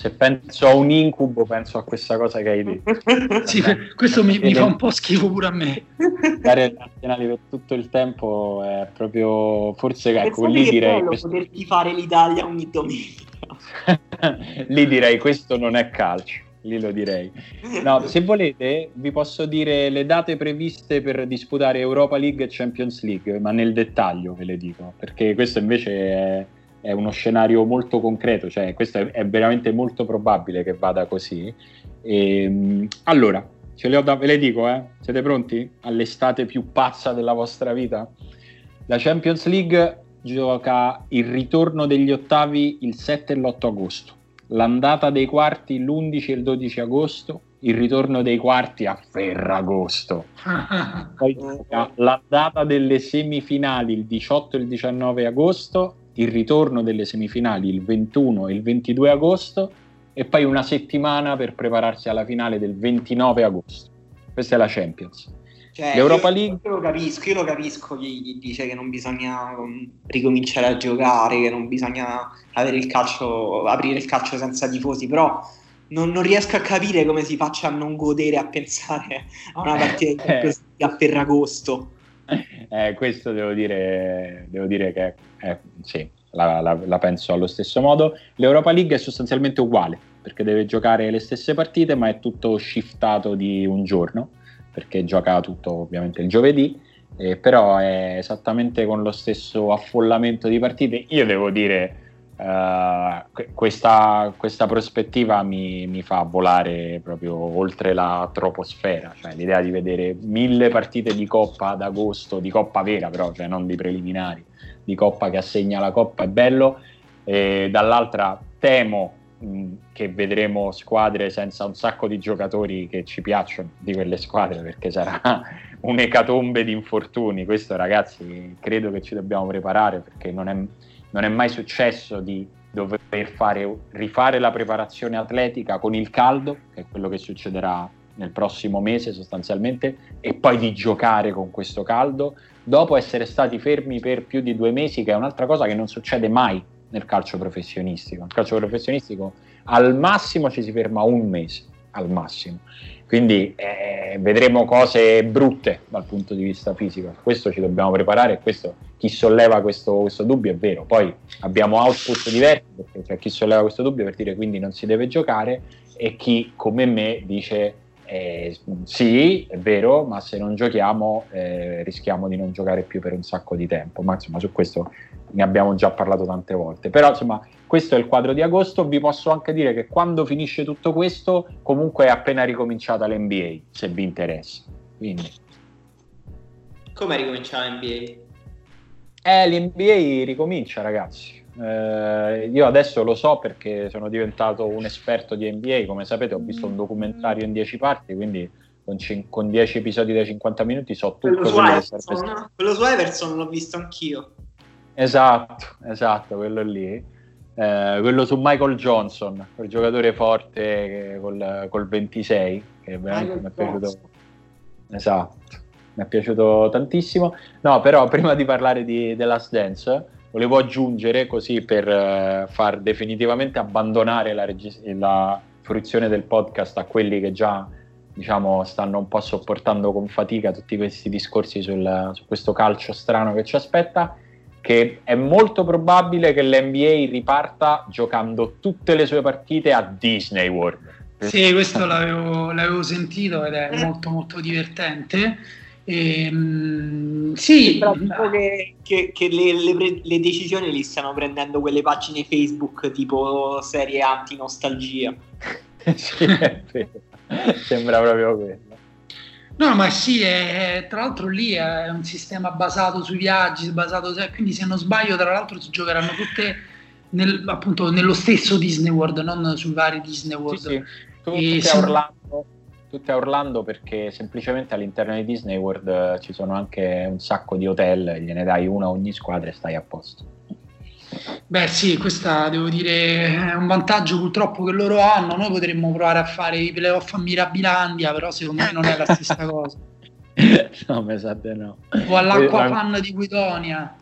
Se penso a un incubo, penso a questa cosa che hai detto. sì, questo mi, mi, fa un po' schifo pure a me. Dare nazionali per tutto il tempo è proprio, forse ecco, lì direi... Questo... poterti fare l'Italia ogni domenica. lì direi questo non è calcio lì lo direi. No, se volete vi posso dire le date previste per disputare Europa League e Champions League, ma nel dettaglio ve le dico, perché questo invece è, è uno scenario molto concreto, cioè questo è, è veramente molto probabile che vada così. E, ehm, allora, ce le ho da, ve le dico, eh? siete pronti all'estate più pazza della vostra vita? La Champions League gioca il ritorno degli ottavi il 7 e l'8 agosto l'andata dei quarti l'11 e il 12 agosto, il ritorno dei quarti a Ferragosto. Poi l'andata delle semifinali il 18 e il 19 agosto, il ritorno delle semifinali il 21 e il 22 agosto e poi una settimana per prepararsi alla finale del 29 agosto. Questa è la Champions. Cioè, L'Europa io, League. Io lo capisco, io lo capisco chi, chi, dice che non bisogna ricominciare a giocare, che non bisogna il calcio, aprire il calcio senza tifosi, però non, non, riesco a capire come si faccia a non godere a pensare a una partita eh. a Ferragosto. Eh, questo devo dire, devo dire che eh, sì, la, la, la penso allo stesso modo. L'Europa League è sostanzialmente uguale perché deve giocare le stesse partite, ma è tutto shiftato di un giorno perché gioca tutto ovviamente il giovedì, eh, però è esattamente con lo stesso affollamento di partite. Io devo dire, uh, questa, questa, prospettiva mi, mi, fa volare proprio oltre la troposfera, cioè l'idea di vedere mille partite di coppa ad agosto, di coppa vera però, cioè non di preliminari, di coppa che assegna la coppa è bello, e dall'altra temo che vedremo squadre senza un sacco di giocatori che ci piacciono di quelle squadre perché sarà un'ecatombe di infortuni. Questo ragazzi credo che ci dobbiamo preparare perché non è, non è mai successo di dover fare, rifare la preparazione atletica con il caldo, che è quello che succederà nel prossimo mese sostanzialmente, e poi di giocare con questo caldo dopo essere stati fermi per più di due mesi, che è un'altra cosa che non succede mai nel calcio professionistico. Nel calcio professionistico al massimo ci si ferma un mese, al massimo. Quindi eh, vedremo cose brutte dal punto di vista fisico. Questo ci dobbiamo preparare questo, chi solleva questo, questo dubbio è vero. Poi abbiamo output diversi, perché c'è chi solleva questo dubbio per dire quindi non si deve giocare e chi come me dice eh, sì, è vero, ma se non giochiamo eh, rischiamo di non giocare più per un sacco di tempo. Ma insomma, su questo ne abbiamo già parlato tante volte. Però insomma, questo è il quadro di agosto. Vi posso anche dire che quando finisce tutto questo, comunque è appena ricominciata l'NBA, se vi interessa. Quindi. Come è ricominciata l'NBA? Eh, l'NBA ricomincia, ragazzi. Eh, io adesso lo so perché sono diventato un esperto di NBA, come sapete ho visto un documentario in 10 parti, quindi con, cin- con 10 episodi da 50 minuti so tutto quello, quello che serve. No? Quello su Everson l'ho visto anch'io. Esatto, esatto, quello lì. Eh, quello su Michael Johnson, quel giocatore forte col, col 26, che veramente mi è piaciuto. Esatto, mi è piaciuto tantissimo. No, però prima di parlare di The Last Dance volevo aggiungere così per uh, far definitivamente abbandonare la, regis- la, fruizione del podcast a quelli che già diciamo, stanno un po' sopportando con fatica tutti questi discorsi sul, su questo calcio strano che ci aspetta che è molto probabile che l'NBA riparta giocando tutte le sue partite a Disney World. Sì, questo l'avevo, l'avevo sentito ed è molto molto divertente. E, um, sì, Sembra tipo che, che, che le, le, le, decisioni li stanno prendendo quelle pagine Facebook tipo serie anti-nostalgia. sì. Sembra proprio quello. No, ma sì, è, tra l'altro lì è un sistema basato sui viaggi, basato, quindi se non sbaglio, tra l'altro si giocheranno tutte nel, appunto nello stesso Disney World, non sui vari Disney World. Sì, sì. Tutte, a Orlando, tutte a Orlando perché semplicemente all'interno di Disney World eh, ci sono anche un sacco di hotel, gliene dai una a ogni squadra e stai a posto. Beh sì, questo devo dire è un vantaggio purtroppo che loro hanno, noi potremmo provare a fare i playoff a Mirabilandia, però secondo me non è la stessa cosa. no, mi sa di no. O all'acqua fan di Guidonia.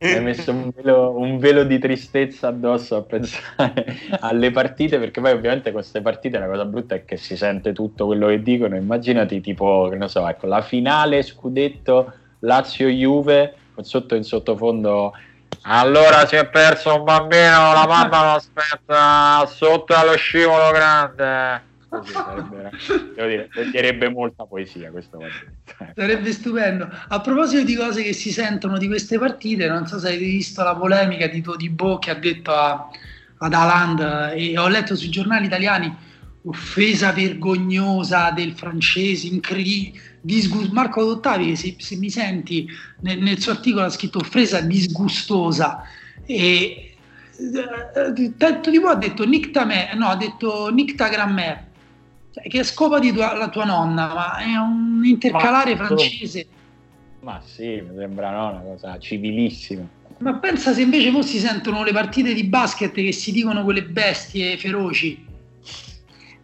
mi hai messo un velo, un velo, di tristezza addosso a pensare alle partite, perché poi ovviamente queste partite la cosa brutta è che si sente tutto quello che dicono. Immaginati tipo, che non so, ecco, la finale scudetto Lazio-Juve, con sotto in sottofondo allora si è perso un bambino, la mamma lo aspetta sotto allo scivolo grande. Così sarebbe, devo dire, direbbe molta poesia questo Sarebbe stupendo. A proposito di cose che si sentono di queste partite, non so se avete visto la polemica di Todibo che ha detto a, ad Aland e ho letto sui giornali italiani offesa vergognosa del francese, incredibile. Disgust- Marco Dottavi, se, se mi senti, nel, nel, suo articolo ha scritto offesa disgustosa. E tanto di po' ha detto Nictame, no, ha detto Nictagrammer, cioè, che è scopa di tua, la tua nonna, ma è un intercalare ma, francese. Ma sì, mi sembra no, una cosa civilissima. Ma pensa se invece poi si sentono le partite di basket che si dicono quelle bestie feroci.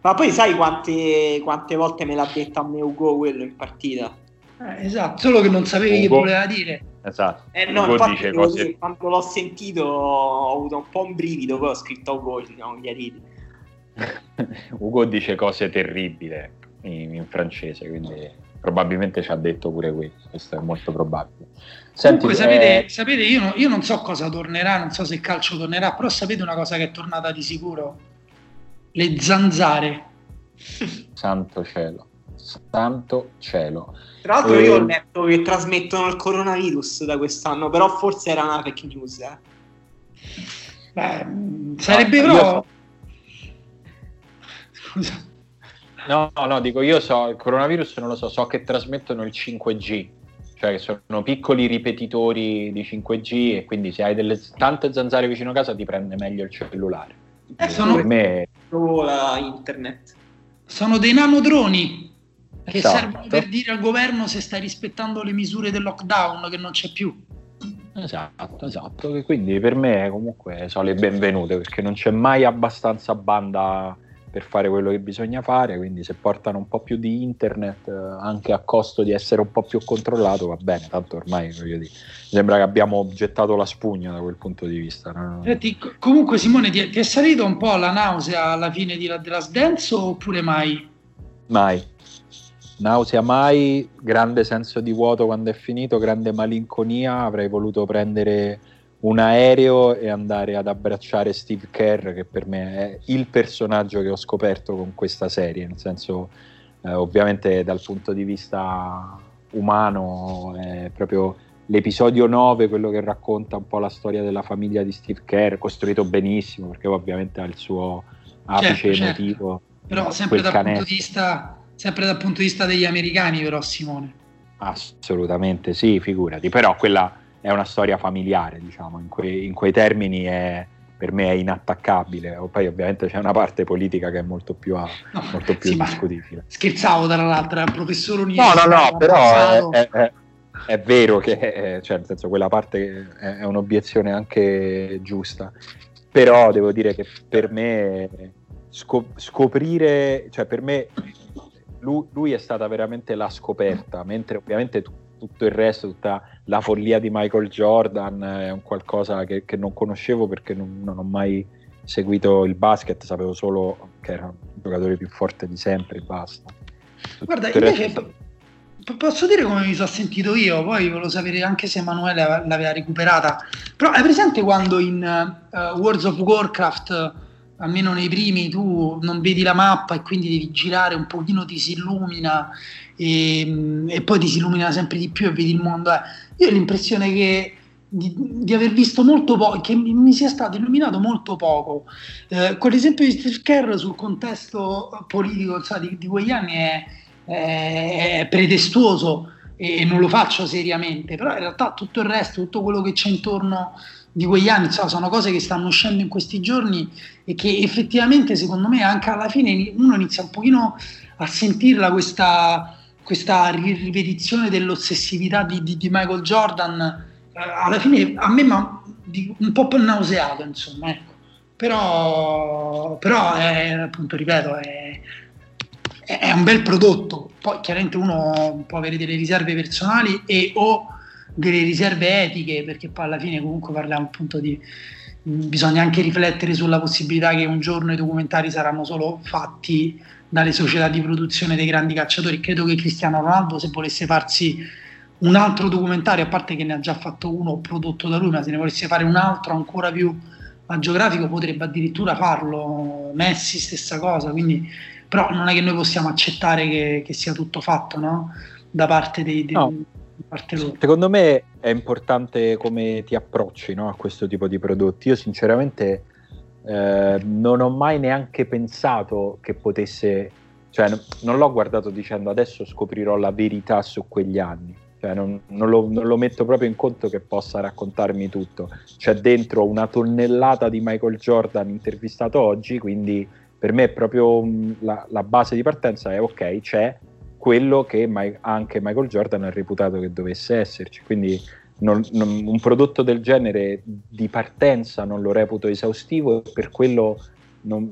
Ma poi sai quante, quante volte me l'ha detto a me Ugo quello in partita? Eh, esatto, solo che non sapevi Ugo. che voleva dire. Esatto. Eh, no, Ugo infatti cose... quando l'ho sentito ho avuto un po' un brivido, poi ho scritto Ugo, ci siamo chiariti. Ugo dice cose terribili in, in, francese, quindi probabilmente ci ha detto pure questo, questo è molto probabile. Senti, Comunque, sapete, eh... sapete io, no, io non so cosa tornerà, non so se il calcio tornerà, però sapete una cosa che è tornata di sicuro? Le zanzare. Santo cielo, santo cielo. Tra l'altro, io ho ehm, letto che trasmettono il coronavirus da quest'anno, però forse era una fake news. Eh. Beh, sarebbe no, però. Scusa. No, no, dico io so il coronavirus, non lo so, so che trasmettono il 5G, cioè che sono piccoli ripetitori di 5G e quindi se hai delle tante zanzare vicino a casa ti prende meglio il cellulare. Eh, sono... Per me la internet. Sono dei nanodroni che esatto. servono per dire al governo se sta rispettando le misure del lockdown che non c'è più. Esatto, esatto. Quindi per me comunque sono le benvenute perché non c'è mai abbastanza banda per fare quello che bisogna fare, quindi se portano un po' più di internet eh, anche a costo di essere un po' più controllato va bene, tanto ormai voglio dire, sembra che abbiamo gettato la spugna da quel punto di vista. No? Senti, comunque Simone ti, ti, è salita un po' la nausea alla fine di, della Dance oppure mai? Mai. Nausea mai, grande senso di vuoto quando è finito, grande malinconia, avrei voluto prendere un aereo e andare ad abbracciare Steve Kerr, che per me è il personaggio che ho scoperto con questa serie, nel senso, eh, ovviamente dal punto di vista umano, è proprio l'episodio 9, quello che racconta un po' la storia della famiglia di Steve Kerr, costruito benissimo, perché ovviamente ha il suo apice certo, certo. emotivo. Certo. Però sempre dal, punto di vista, sempre dal punto di vista degli americani, però Simone. Assolutamente sì, figurati, però quella è una storia familiare, diciamo, in quei, in quei termini è, per me è inattaccabile. Poi ovviamente c'è una parte politica che è molto più, a, no, molto più sì, discutibile. Scherzavo tra l'altro, il professore universitario. No, no, no, però è, è, è, vero che, cioè, nel senso, quella parte è, un'obiezione anche giusta. Però devo dire che per me scoprire, cioè per me lui, lui, è stata veramente la scoperta, mentre ovviamente tu, tutto il resto, tutta la follia di Michael Jordan è un qualcosa che, che non conoscevo perché non, non, ho mai seguito il basket, sapevo solo che era il giocatore più forte di sempre e basta. Guarda, invece resto... posso dire come mi sono sentito io, poi volevo sapere anche se Emanuele l'aveva recuperata, però hai presente quando in uh, Worlds of Warcraft almeno nei primi tu non vedi la mappa e quindi devi girare un pochino ti si illumina e, e poi ti si illumina sempre di più e vedi il mondo eh. io ho l'impressione che di, di, aver visto molto poco che mi, mi, sia stato illuminato molto poco eh, con l'esempio di Steve Kerr sul contesto politico so, di, di, quegli anni è, è, è pretestuoso e non lo faccio seriamente però in realtà tutto il resto tutto quello che c'è intorno di quegli anni, insomma, sono cose che stanno uscendo in questi giorni e che effettivamente secondo me anche alla fine uno inizia un pochino a sentirla questa, questa ripetizione dell'ossessività di, di, di Michael Jordan, eh, alla fine a me ma, un po' nauseato, insomma, ecco. però, però è, appunto, ripeto, è, è un bel prodotto, poi chiaramente uno può avere delle riserve personali e o delle riserve etiche, perché poi alla fine comunque parliamo appunto di bisogna anche riflettere sulla possibilità che un giorno i documentari saranno solo fatti dalle società di produzione dei grandi cacciatori. Credo che Cristiano Ronaldo, se volesse farsi un altro documentario, a parte che ne ha già fatto uno prodotto da lui, ma se ne volesse fare un altro ancora più agiografico, potrebbe addirittura farlo. Messi, stessa cosa. Quindi, però non è che noi possiamo accettare che, che sia tutto fatto no? da parte dei, dei no Secondo me è importante come ti approcci no, a questo tipo di prodotti. Io sinceramente eh, non ho mai neanche pensato che potesse, cioè non, non, l'ho guardato dicendo adesso scoprirò la verità su quegli anni. Cioè, non, non, lo, non, lo, metto proprio in conto che possa raccontarmi tutto. C'è dentro una tonnellata di Michael Jordan intervistato oggi, quindi per me è proprio la, la base di partenza è ok, c'è, quello che mai, anche Michael Jordan ha reputato che dovesse esserci. Quindi non, non, un prodotto del genere di partenza non lo reputo esaustivo e per quello non,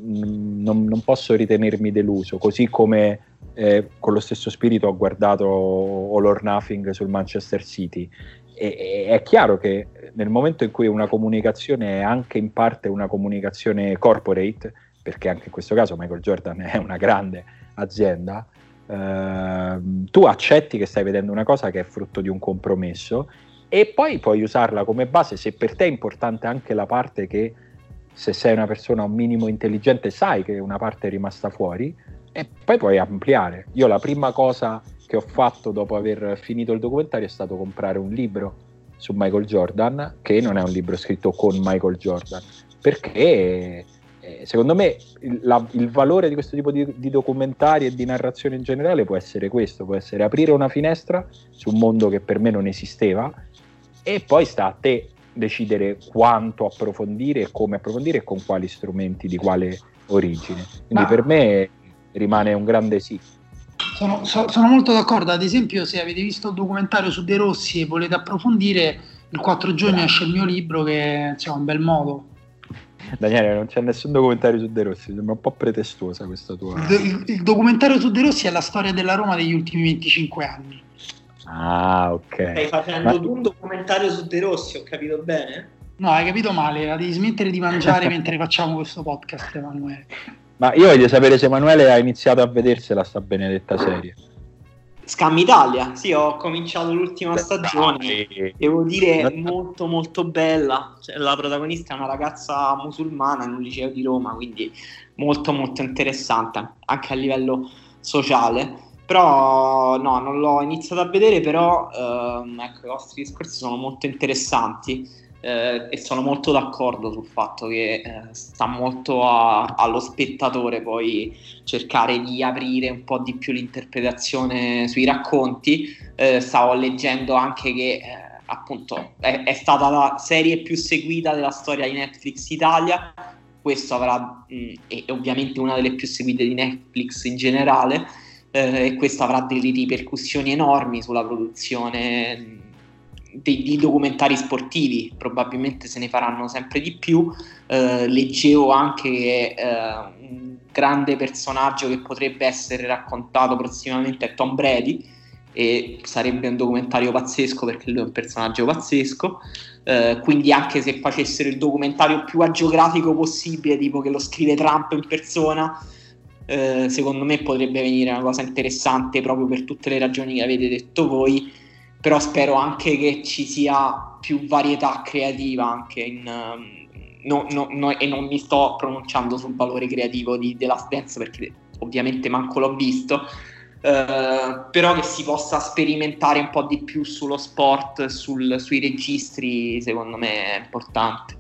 non posso ritenermi deluso. Così come eh, con lo stesso spirito ho guardato All or Nothing sul Manchester City. E, e, è chiaro che nel momento in cui una comunicazione è anche in parte una comunicazione corporate, perché anche in questo caso Michael Jordan è una grande azienda, Ehm, tu accetti che stai vedendo una cosa che è frutto di un compromesso e poi puoi usarla come base se per te è importante anche la parte che se sei una persona un minimo intelligente sai che una parte è rimasta fuori e poi puoi ampliare. Io la prima cosa che ho fatto dopo aver finito il documentario è stato comprare un libro su Michael Jordan, che non è un libro scritto con Michael Jordan, perché secondo me il, la, il, valore di questo tipo di, di, documentari e di narrazione in generale può essere questo, può essere aprire una finestra su un mondo che per me non esisteva e poi sta a te decidere quanto approfondire come approfondire e con quali strumenti, di quale origine. Quindi Ma... per me rimane un grande sì. Sono, so, sono, molto d'accordo, ad esempio se avete visto il documentario su De Rossi e volete approfondire, il 4 giugno esce il mio libro che è un bel modo Daniele, non c'è nessun documentario su De Rossi, sembra un po' pretestuosa questa tua. Il, il, documentario su De Rossi è la storia della Roma degli ultimi 25 anni. Ah, ok. Stai facendo Ma... un documentario su De Rossi, ho capito bene? No, hai capito male, devi smettere di mangiare mentre facciamo questo podcast, Emanuele. Ma io voglio sapere se Emanuele ha iniziato a vedersela sta benedetta serie. Scam Italia, sì, ho cominciato l'ultima stagione, devo dire molto molto bella, cioè, la protagonista è una ragazza musulmana in un liceo di Roma, quindi molto molto interessante anche a livello sociale, però no, non l'ho iniziato a vedere, però ehm, ecco, i vostri discorsi sono molto interessanti eh, e sono molto d'accordo sul fatto che eh, sta molto a, allo spettatore poi cercare di aprire un po' di più l'interpretazione sui racconti. Eh, stavo leggendo anche che eh, appunto è, è, stata la serie più seguita della storia di Netflix Italia. Questo avrà, mh, è ovviamente una delle più seguite di Netflix in generale, eh, e questo avrà delle ripercussioni enormi sulla produzione di, di, documentari sportivi, probabilmente se ne faranno sempre di più. Eh, leggevo anche che eh, un grande personaggio che potrebbe essere raccontato prossimamente è Tom Brady e sarebbe un documentario pazzesco perché lui è un personaggio pazzesco. Eh, quindi anche se facessero il documentario più agiografico possibile, tipo che lo scrive Trump in persona, eh, secondo me potrebbe venire una cosa interessante proprio per tutte le ragioni che avete detto voi però spero anche che ci sia più varietà creativa anche in... Um, no, no, no, e non mi sto pronunciando sul valore creativo di The Last Dance perché ovviamente manco l'ho visto, Uh, però che si possa sperimentare un po' di più sullo sport, sul, sui registri, secondo me è importante.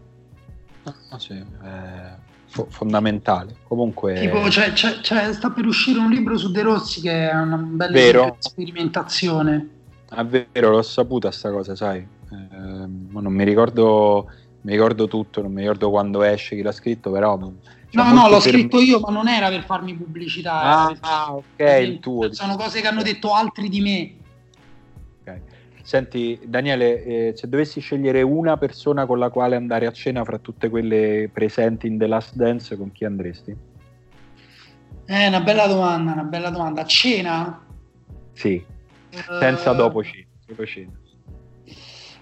Ah, sì, è fo- fondamentale. Comunque, tipo, c'è, c'è, c'è, sta per uscire un libro su De Rossi che è una bella Vero. sperimentazione. È vero, l'ho saputa sta cosa, sai. Eh, non mi ricordo, mi ricordo tutto, non mi ricordo quando esce, chi l'ha scritto, però... No, no, l'ho scritto io, ma non era per farmi pubblicità. Ah, ah ok, il tuo. Sono cose che hanno detto altri di me. Ok. Senti, Daniele, eh, se dovessi scegliere una persona con la quale andare a cena fra tutte quelle presenti in The Last Dance, con chi andresti? È una bella domanda, una bella domanda. A cena? Sì senza uh, dopo solo cena.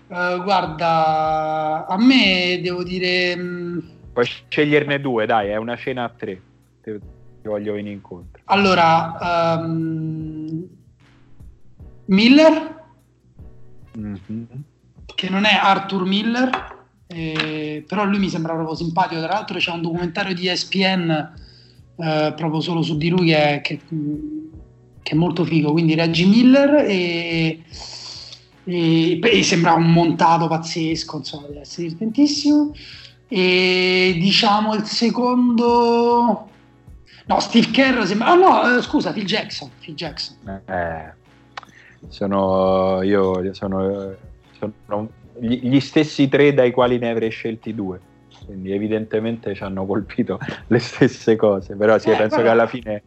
Uh, guarda, a me devo dire... Mm, Puoi sceglierne due, dai, è una cena a tre. Ti, voglio venire incontro. Allora, um, Miller, mm-hmm. che non è Arthur Miller, eh, però lui mi sembra proprio simpatico. Tra l'altro c'è un documentario di ESPN eh, proprio solo su di lui che che, che è molto figo. Quindi Reggie Miller e e, e sembra un montato pazzesco, insomma, deve essere divertentissimo. E diciamo il secondo. No, Steve Kerr sembra. Ah no, eh, scusa, Phil Jackson. Phil Jackson. Eh, sono io sono, sono gli, gli, stessi tre dai quali ne avrei scelti due. Quindi evidentemente ci hanno colpito le stesse cose. Però sì, eh, penso guarda, che alla fine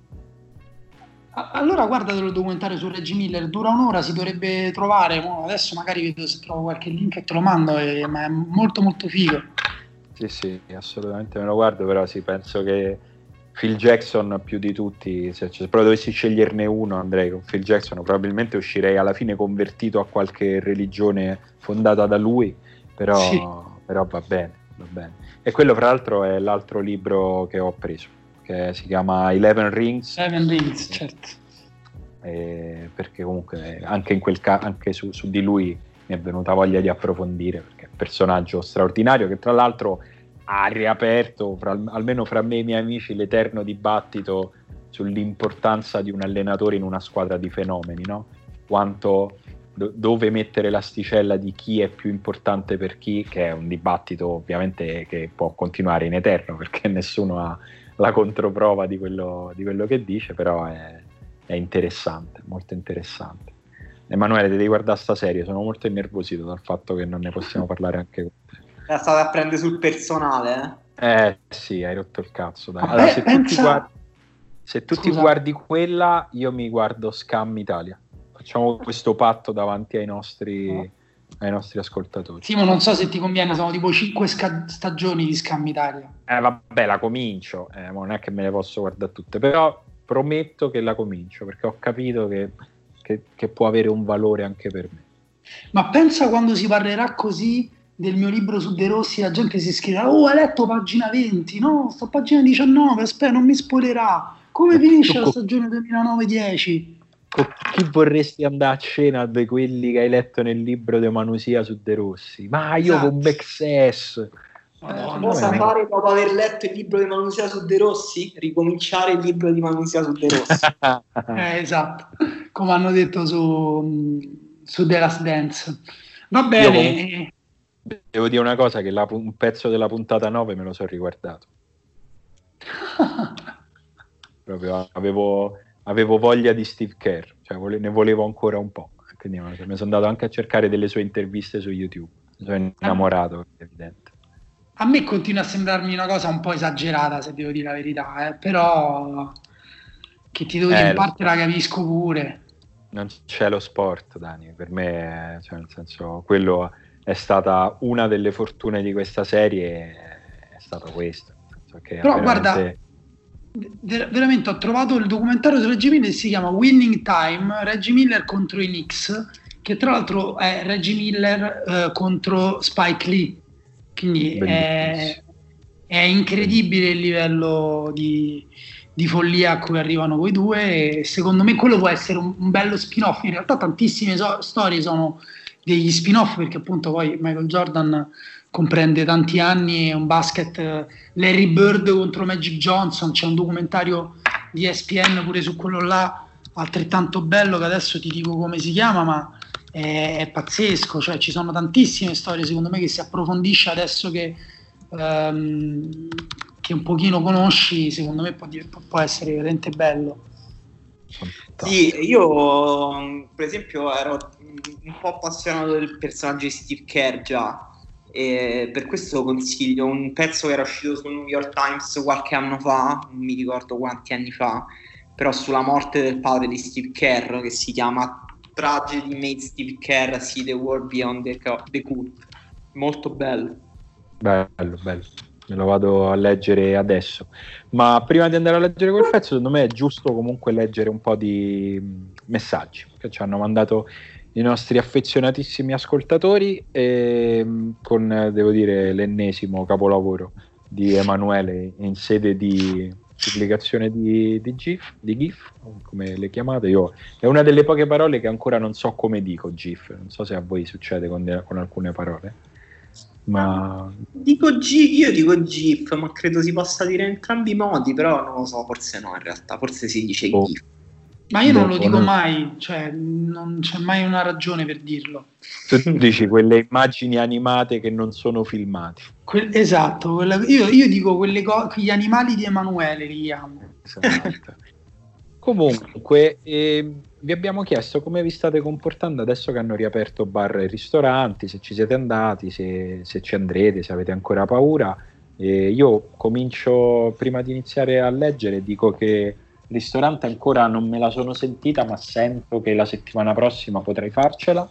allora guardatelo il documentario su Reggie Miller, dura un'ora, si dovrebbe trovare, adesso magari vedo se trovo qualche link e te lo mando, e, ma è molto molto figo. Sì, sì, assolutamente me lo guardo, però sì, penso che Phil Jackson più di tutti, se proprio dovessi sceglierne uno andrei con Phil Jackson, probabilmente uscirei alla fine convertito a qualche religione fondata da lui, però, sì. però va bene, va bene. E quello fra l'altro è l'altro libro che ho preso che si chiama Eleven Rings. Eleven Rings, certo. Eh, perché comunque anche, in quel ca- anche su, su, di lui mi è venuta voglia di approfondire, perché è un personaggio straordinario che tra l'altro ha riaperto, fra, almeno fra me e i miei amici, l'eterno dibattito sull'importanza di un allenatore in una squadra di fenomeni, no? Quanto do, dove mettere l'asticella di chi è più importante per chi, che è un dibattito ovviamente che può continuare in eterno perché nessuno ha la controprova di quello, di quello che dice, però è, è, interessante, molto interessante. Emanuele, devi guardare sta serie, sono molto innervosito dal fatto che non ne possiamo parlare anche con te. La state a prendere sul personale, eh? Eh sì, hai rotto il cazzo. Dai. Allora, se, pensa... tu guardi, se tu ti guardi quella, io mi guardo Scam Italia. Facciamo questo patto davanti ai nostri... No ai nostri ascoltatori. Simo, non so se ti conviene, sono tipo 5 sca- stagioni di Scam Italia. Eh vabbè, la comincio, eh, non è che me le posso guardare tutte, però prometto che la comincio perché ho capito che, che, che può avere un valore anche per me. Ma pensa quando si parlerà così del mio libro su De Rossi, la gente si scriverà, oh hai letto pagina 20, no, sto pagina 19, aspetta, non mi spoilerà. Come finisce la stagione 2009-10? Con chi vorresti andare a cena di quelli che hai letto nel libro di Manusia su De Rossi? Ma io esatto. con Bexess. Cosa fare dopo aver letto il libro di Manusia su De Rossi? Ricominciare il libro di Manusia su De Rossi. eh, esatto, come hanno detto su, su The Last Dance. Va bene. Con... Devo dire una cosa, che la, un pezzo della puntata 9 me lo sono riguardato. Proprio avevo avevo voglia di Steve Kerr, cioè vole- ne volevo ancora un po'. Quindi mi sono andato anche a cercare delle sue interviste su YouTube. Mi sono innamorato, ah. evidente. A me continua a sembrarmi una cosa un po' esagerata, se devo dire la verità, eh? però che ti devo dire, eh, in parte la capisco pure. Non c'è lo sport, Dani, per me, cioè, nel senso, quello è stata una delle fortune di questa serie, è stato questo. Però guarda, veramente ho trovato il documentario su Reggie Miller si chiama Winning Time Reggie Miller contro i Knicks che tra l'altro è Reggie Miller eh, contro Spike Lee. Quindi è, è, incredibile il livello di, di, follia a cui arrivano quei due e secondo me quello può essere un, un bello spin-off. In realtà tantissime so- storie sono degli spin-off perché appunto poi Michael Jordan comprende tanti anni, è un basket eh, Larry Bird contro Magic Johnson, c'è un documentario di ESPN pure su quello là, altrettanto bello che adesso ti dico come si chiama, ma è, è pazzesco, cioè ci sono tantissime storie secondo me che si approfondisce adesso che, um, che un pochino conosci, secondo me può, può essere veramente bello. Sì, io per esempio ero un po' appassionato del personaggio di Steve Kerr già, e per questo consiglio un pezzo che era uscito sul New York Times qualche anno fa, non mi ricordo quanti anni fa, però sulla morte del padre di Steve Kerr che si chiama Tragedy Made Steve Kerr See the World Beyond the, the Cool. Molto bello. Bello, bello. Me lo vado a leggere adesso. Ma prima di andare a leggere quel pezzo, secondo me è giusto comunque leggere un po' di messaggi che ci hanno mandato i nostri affezionatissimi ascoltatori e con, devo dire, l'ennesimo capolavoro di Emanuele in sede di pubblicazione di, di, GIF, di GIF, come le chiamate. Io, è una delle poche parole che ancora non so come dico GIF, non so se a voi succede con, con alcune parole. Ma... Dico G, io dico GIF, ma credo si possa dire in entrambi i modi, però non lo so, forse no in realtà, forse si dice oh. GIF. Ma io non lo dico mai, cioè non c'è mai una ragione per dirlo. Tu dici quelle immagini animate che non sono filmate. Que- esatto, quella, io, io, dico quelle co- gli animali di Emanuele li chiamo. Esatto. Comunque, eh, vi abbiamo chiesto come vi state comportando adesso che hanno riaperto bar e ristoranti, se ci siete andati, se, se ci andrete, se avete ancora paura. Eh, io comincio prima di iniziare a leggere, dico che ristorante ancora non me la sono sentita, ma sento che la settimana prossima potrei farcela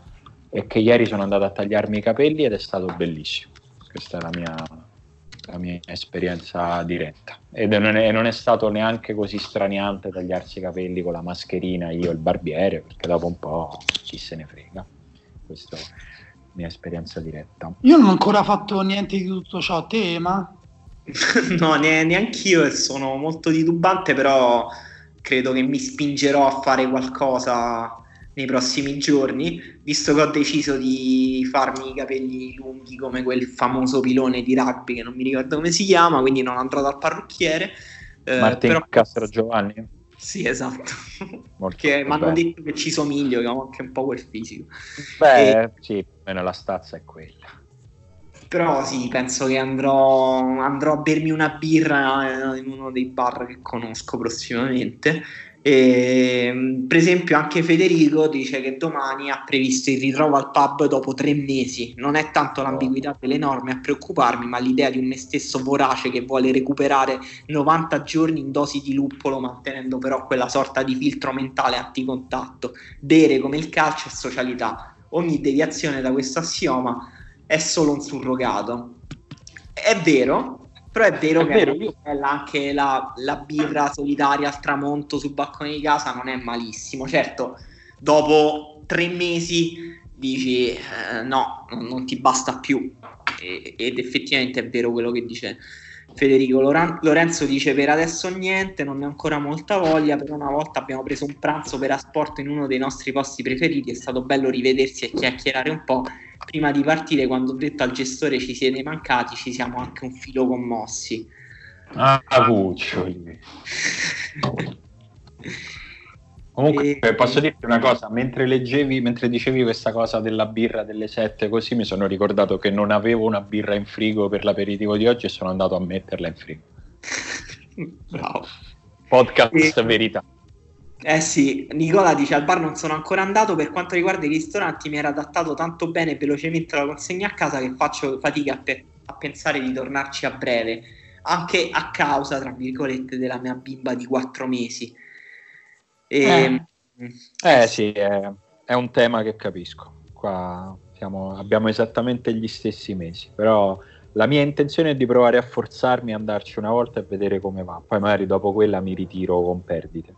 e che ieri sono andato a tagliarmi i capelli ed è stato bellissimo. Questa è la mia, la mia esperienza diretta. Ed non è, non è, stato neanche così straniante tagliarsi i capelli con la mascherina io e il barbiere, perché dopo un po' chi se ne frega. Questa è la mia esperienza diretta. Io non ho ancora fatto niente di tutto ciò, te, ma no, ne- neanche io sono molto titubante, però credo che mi spingerò a fare qualcosa nei prossimi giorni, visto che ho deciso di farmi i capelli lunghi come quel famoso pilone di rugby che non mi ricordo come si chiama, quindi non andrò dal parrucchiere. Eh, Martin però... Castro Giovanni? Sì, esatto. Perché mi hanno detto che ci somiglio, che ho anche un po' quel fisico. Beh, e... sì, meno la stazza è quella. Però sì, penso che andrò, andrò a bermi una birra in uno dei bar che conosco prossimamente. E, per esempio, anche Federico dice che domani ha previsto il ritrovo al pub dopo tre mesi. Non è tanto l'ambiguità delle norme a preoccuparmi, ma l'idea di un me stesso vorace che vuole recuperare 90 giorni in dosi di luppolo, mantenendo però quella sorta di filtro mentale anticontatto. Bere come il calcio è socialità. Ogni deviazione da questo assioma è solo un surrogato. È vero, però è vero è che vero, io... anche la, la, birra solitaria al tramonto sul balcone di casa non è malissimo. Certo, dopo tre mesi dici eh, no, non, non, ti basta più. E, ed effettivamente è vero quello che dice Federico. Lorenzo dice per adesso niente, non ne ho ancora molta voglia, però una volta abbiamo preso un pranzo per asporto in uno dei nostri posti preferiti, è stato bello rivedersi e chiacchierare un po' prima di partire, quando ho detto al gestore ci siete mancati, ci siamo anche un filo commossi. Ah, cuccioli. Comunque e... posso dirti una cosa, mentre leggevi, mentre dicevi questa cosa della birra delle sette così mi sono ricordato che non avevo una birra in frigo per l'aperitivo di oggi e sono andato a metterla in frigo. Bravo. Podcast e... verità. Eh sì, Nicola dice al bar non sono ancora andato, per quanto riguarda i ristoranti mi era adattato tanto bene e velocemente la consegna a casa che faccio fatica a, pe- a pensare di tornarci a breve, anche a causa, tra virgolette, della mia bimba di quattro mesi. E, eh. eh sì, è, è, un tema che capisco, qua siamo, abbiamo esattamente gli stessi mesi, però la mia intenzione è di provare a forzarmi a andarci una volta e vedere come va, poi magari dopo quella mi ritiro con perdite.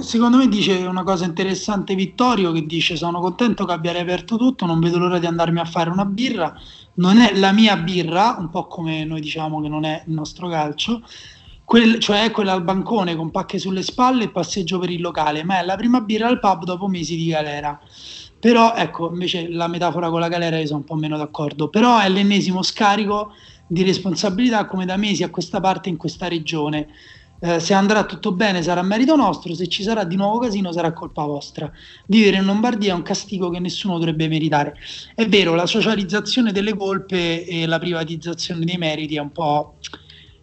Secondo me dice una cosa interessante Vittorio che dice sono contento che abbia riaperto tutto, non vedo l'ora di andarmi a fare una birra, non è la mia birra, un po' come noi diciamo che non è il nostro calcio, quel, cioè quella al bancone con pacche sulle spalle e passeggio per il locale, ma è la prima birra al pub dopo mesi di galera. Però ecco, invece la metafora con la galera io sono un po' meno d'accordo, però è l'ennesimo scarico di responsabilità come da mesi a questa parte in questa regione eh, se andrà tutto bene sarà merito nostro, se ci sarà di nuovo casino sarà colpa vostra. Vivere in Lombardia è un castigo che nessuno dovrebbe meritare. È vero, la socializzazione delle colpe e la privatizzazione dei meriti è un po',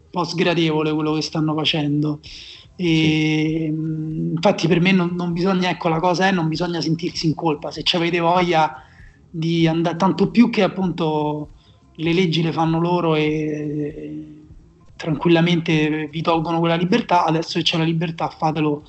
po sgradevole quello che stanno facendo. E, sì. Infatti per me non, non, bisogna, ecco la cosa è, non bisogna sentirsi in colpa, se avete voglia di andare, tanto più che appunto le leggi le fanno loro e tranquillamente vi tolgono quella libertà, adesso che c'è la libertà fatelo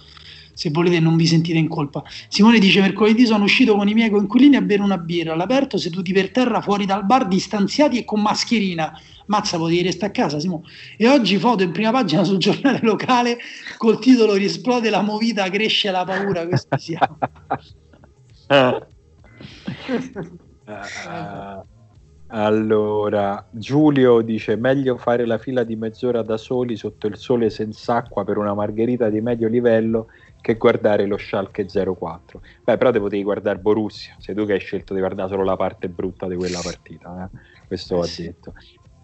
se volete non vi sentite in colpa. Simone dice mercoledì sono uscito con i miei coinquilini a bere una birra all'aperto, seduti per terra fuori dal bar, distanziati e con mascherina. Mazza, potevi restare a casa, Simone. E oggi foto in prima pagina sul giornale locale col titolo Risplode la movita, cresce la paura, questo siamo. allora, Giulio dice meglio fare la fila di mezz'ora da soli sotto il sole senza acqua per una margherita di medio livello che guardare lo Schalke 04. Beh, però te potevi guardare Borussia, sei tu che hai scelto di guardare solo la parte brutta di quella partita, eh? questo eh, va sì. detto.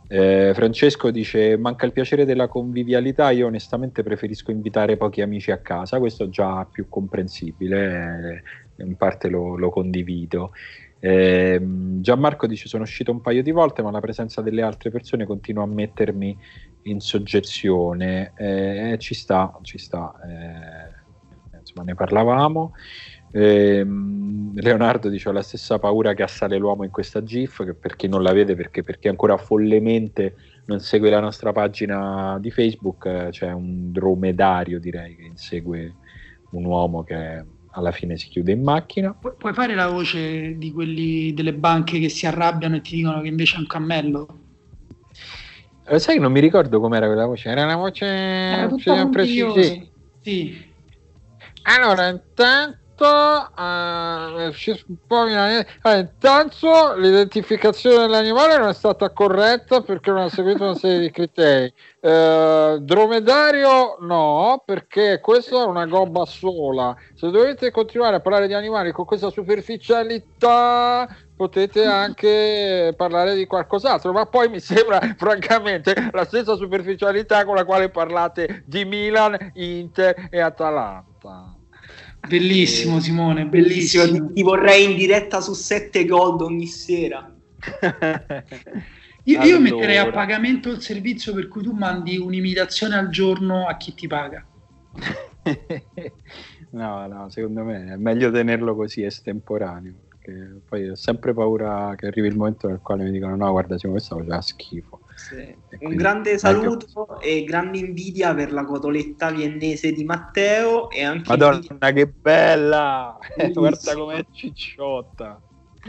Eh, Francesco dice: Manca il piacere della convivialità. Io onestamente preferisco invitare pochi amici a casa. Questo è già più comprensibile, eh, in parte lo, lo condivido. Eh, Gianmarco dice: Sono uscito un paio di volte, ma la presenza delle altre persone continua a mettermi in soggezione. Eh, ci sta, ci sta. Insomma, ne parlavamo. Eh, Leonardo dice: Ho la stessa paura che assale l'uomo in questa GIF. Che per chi non la vede, perché, perché ancora follemente non segue la nostra pagina di Facebook, eh, c'è un dromedario, direi, che insegue un uomo che alla fine si chiude in macchina. Pu- puoi fare la voce di quelli delle banche che si arrabbiano e ti dicono che invece è un cammello? Eh, sai che non mi ricordo com'era quella voce, era una voce era tutta sì. Allora, intanto po' allora, intanto l'identificazione dell'animale non è stata corretta perché non ha seguito una serie di criteri. Uh, dromedario no, perché questa è una gobba sola. Se dovete continuare a parlare di animali con questa superficialità, potete anche parlare di qualcos'altro, ma poi mi sembra francamente la stessa superficialità con la quale parlate di Milan, Inter e Atalanta. Bellissimo Simone, bellissimo. bellissimo. Ti vorrei in diretta su 7 gold ogni sera. io, allora. io, metterei a pagamento il servizio per cui tu mandi un'imitazione al giorno a chi ti paga. no, no, secondo me è meglio tenerlo così estemporaneo. Perché poi ho sempre paura che arrivi il momento nel quale mi dicono: No, guarda, Simone, questa faceva schifo. Sì. Un grande saluto e grande invidia per la cotoletta viennese di Matteo e anche Madonna invidia... che bella! Guarda com'è cicciotta.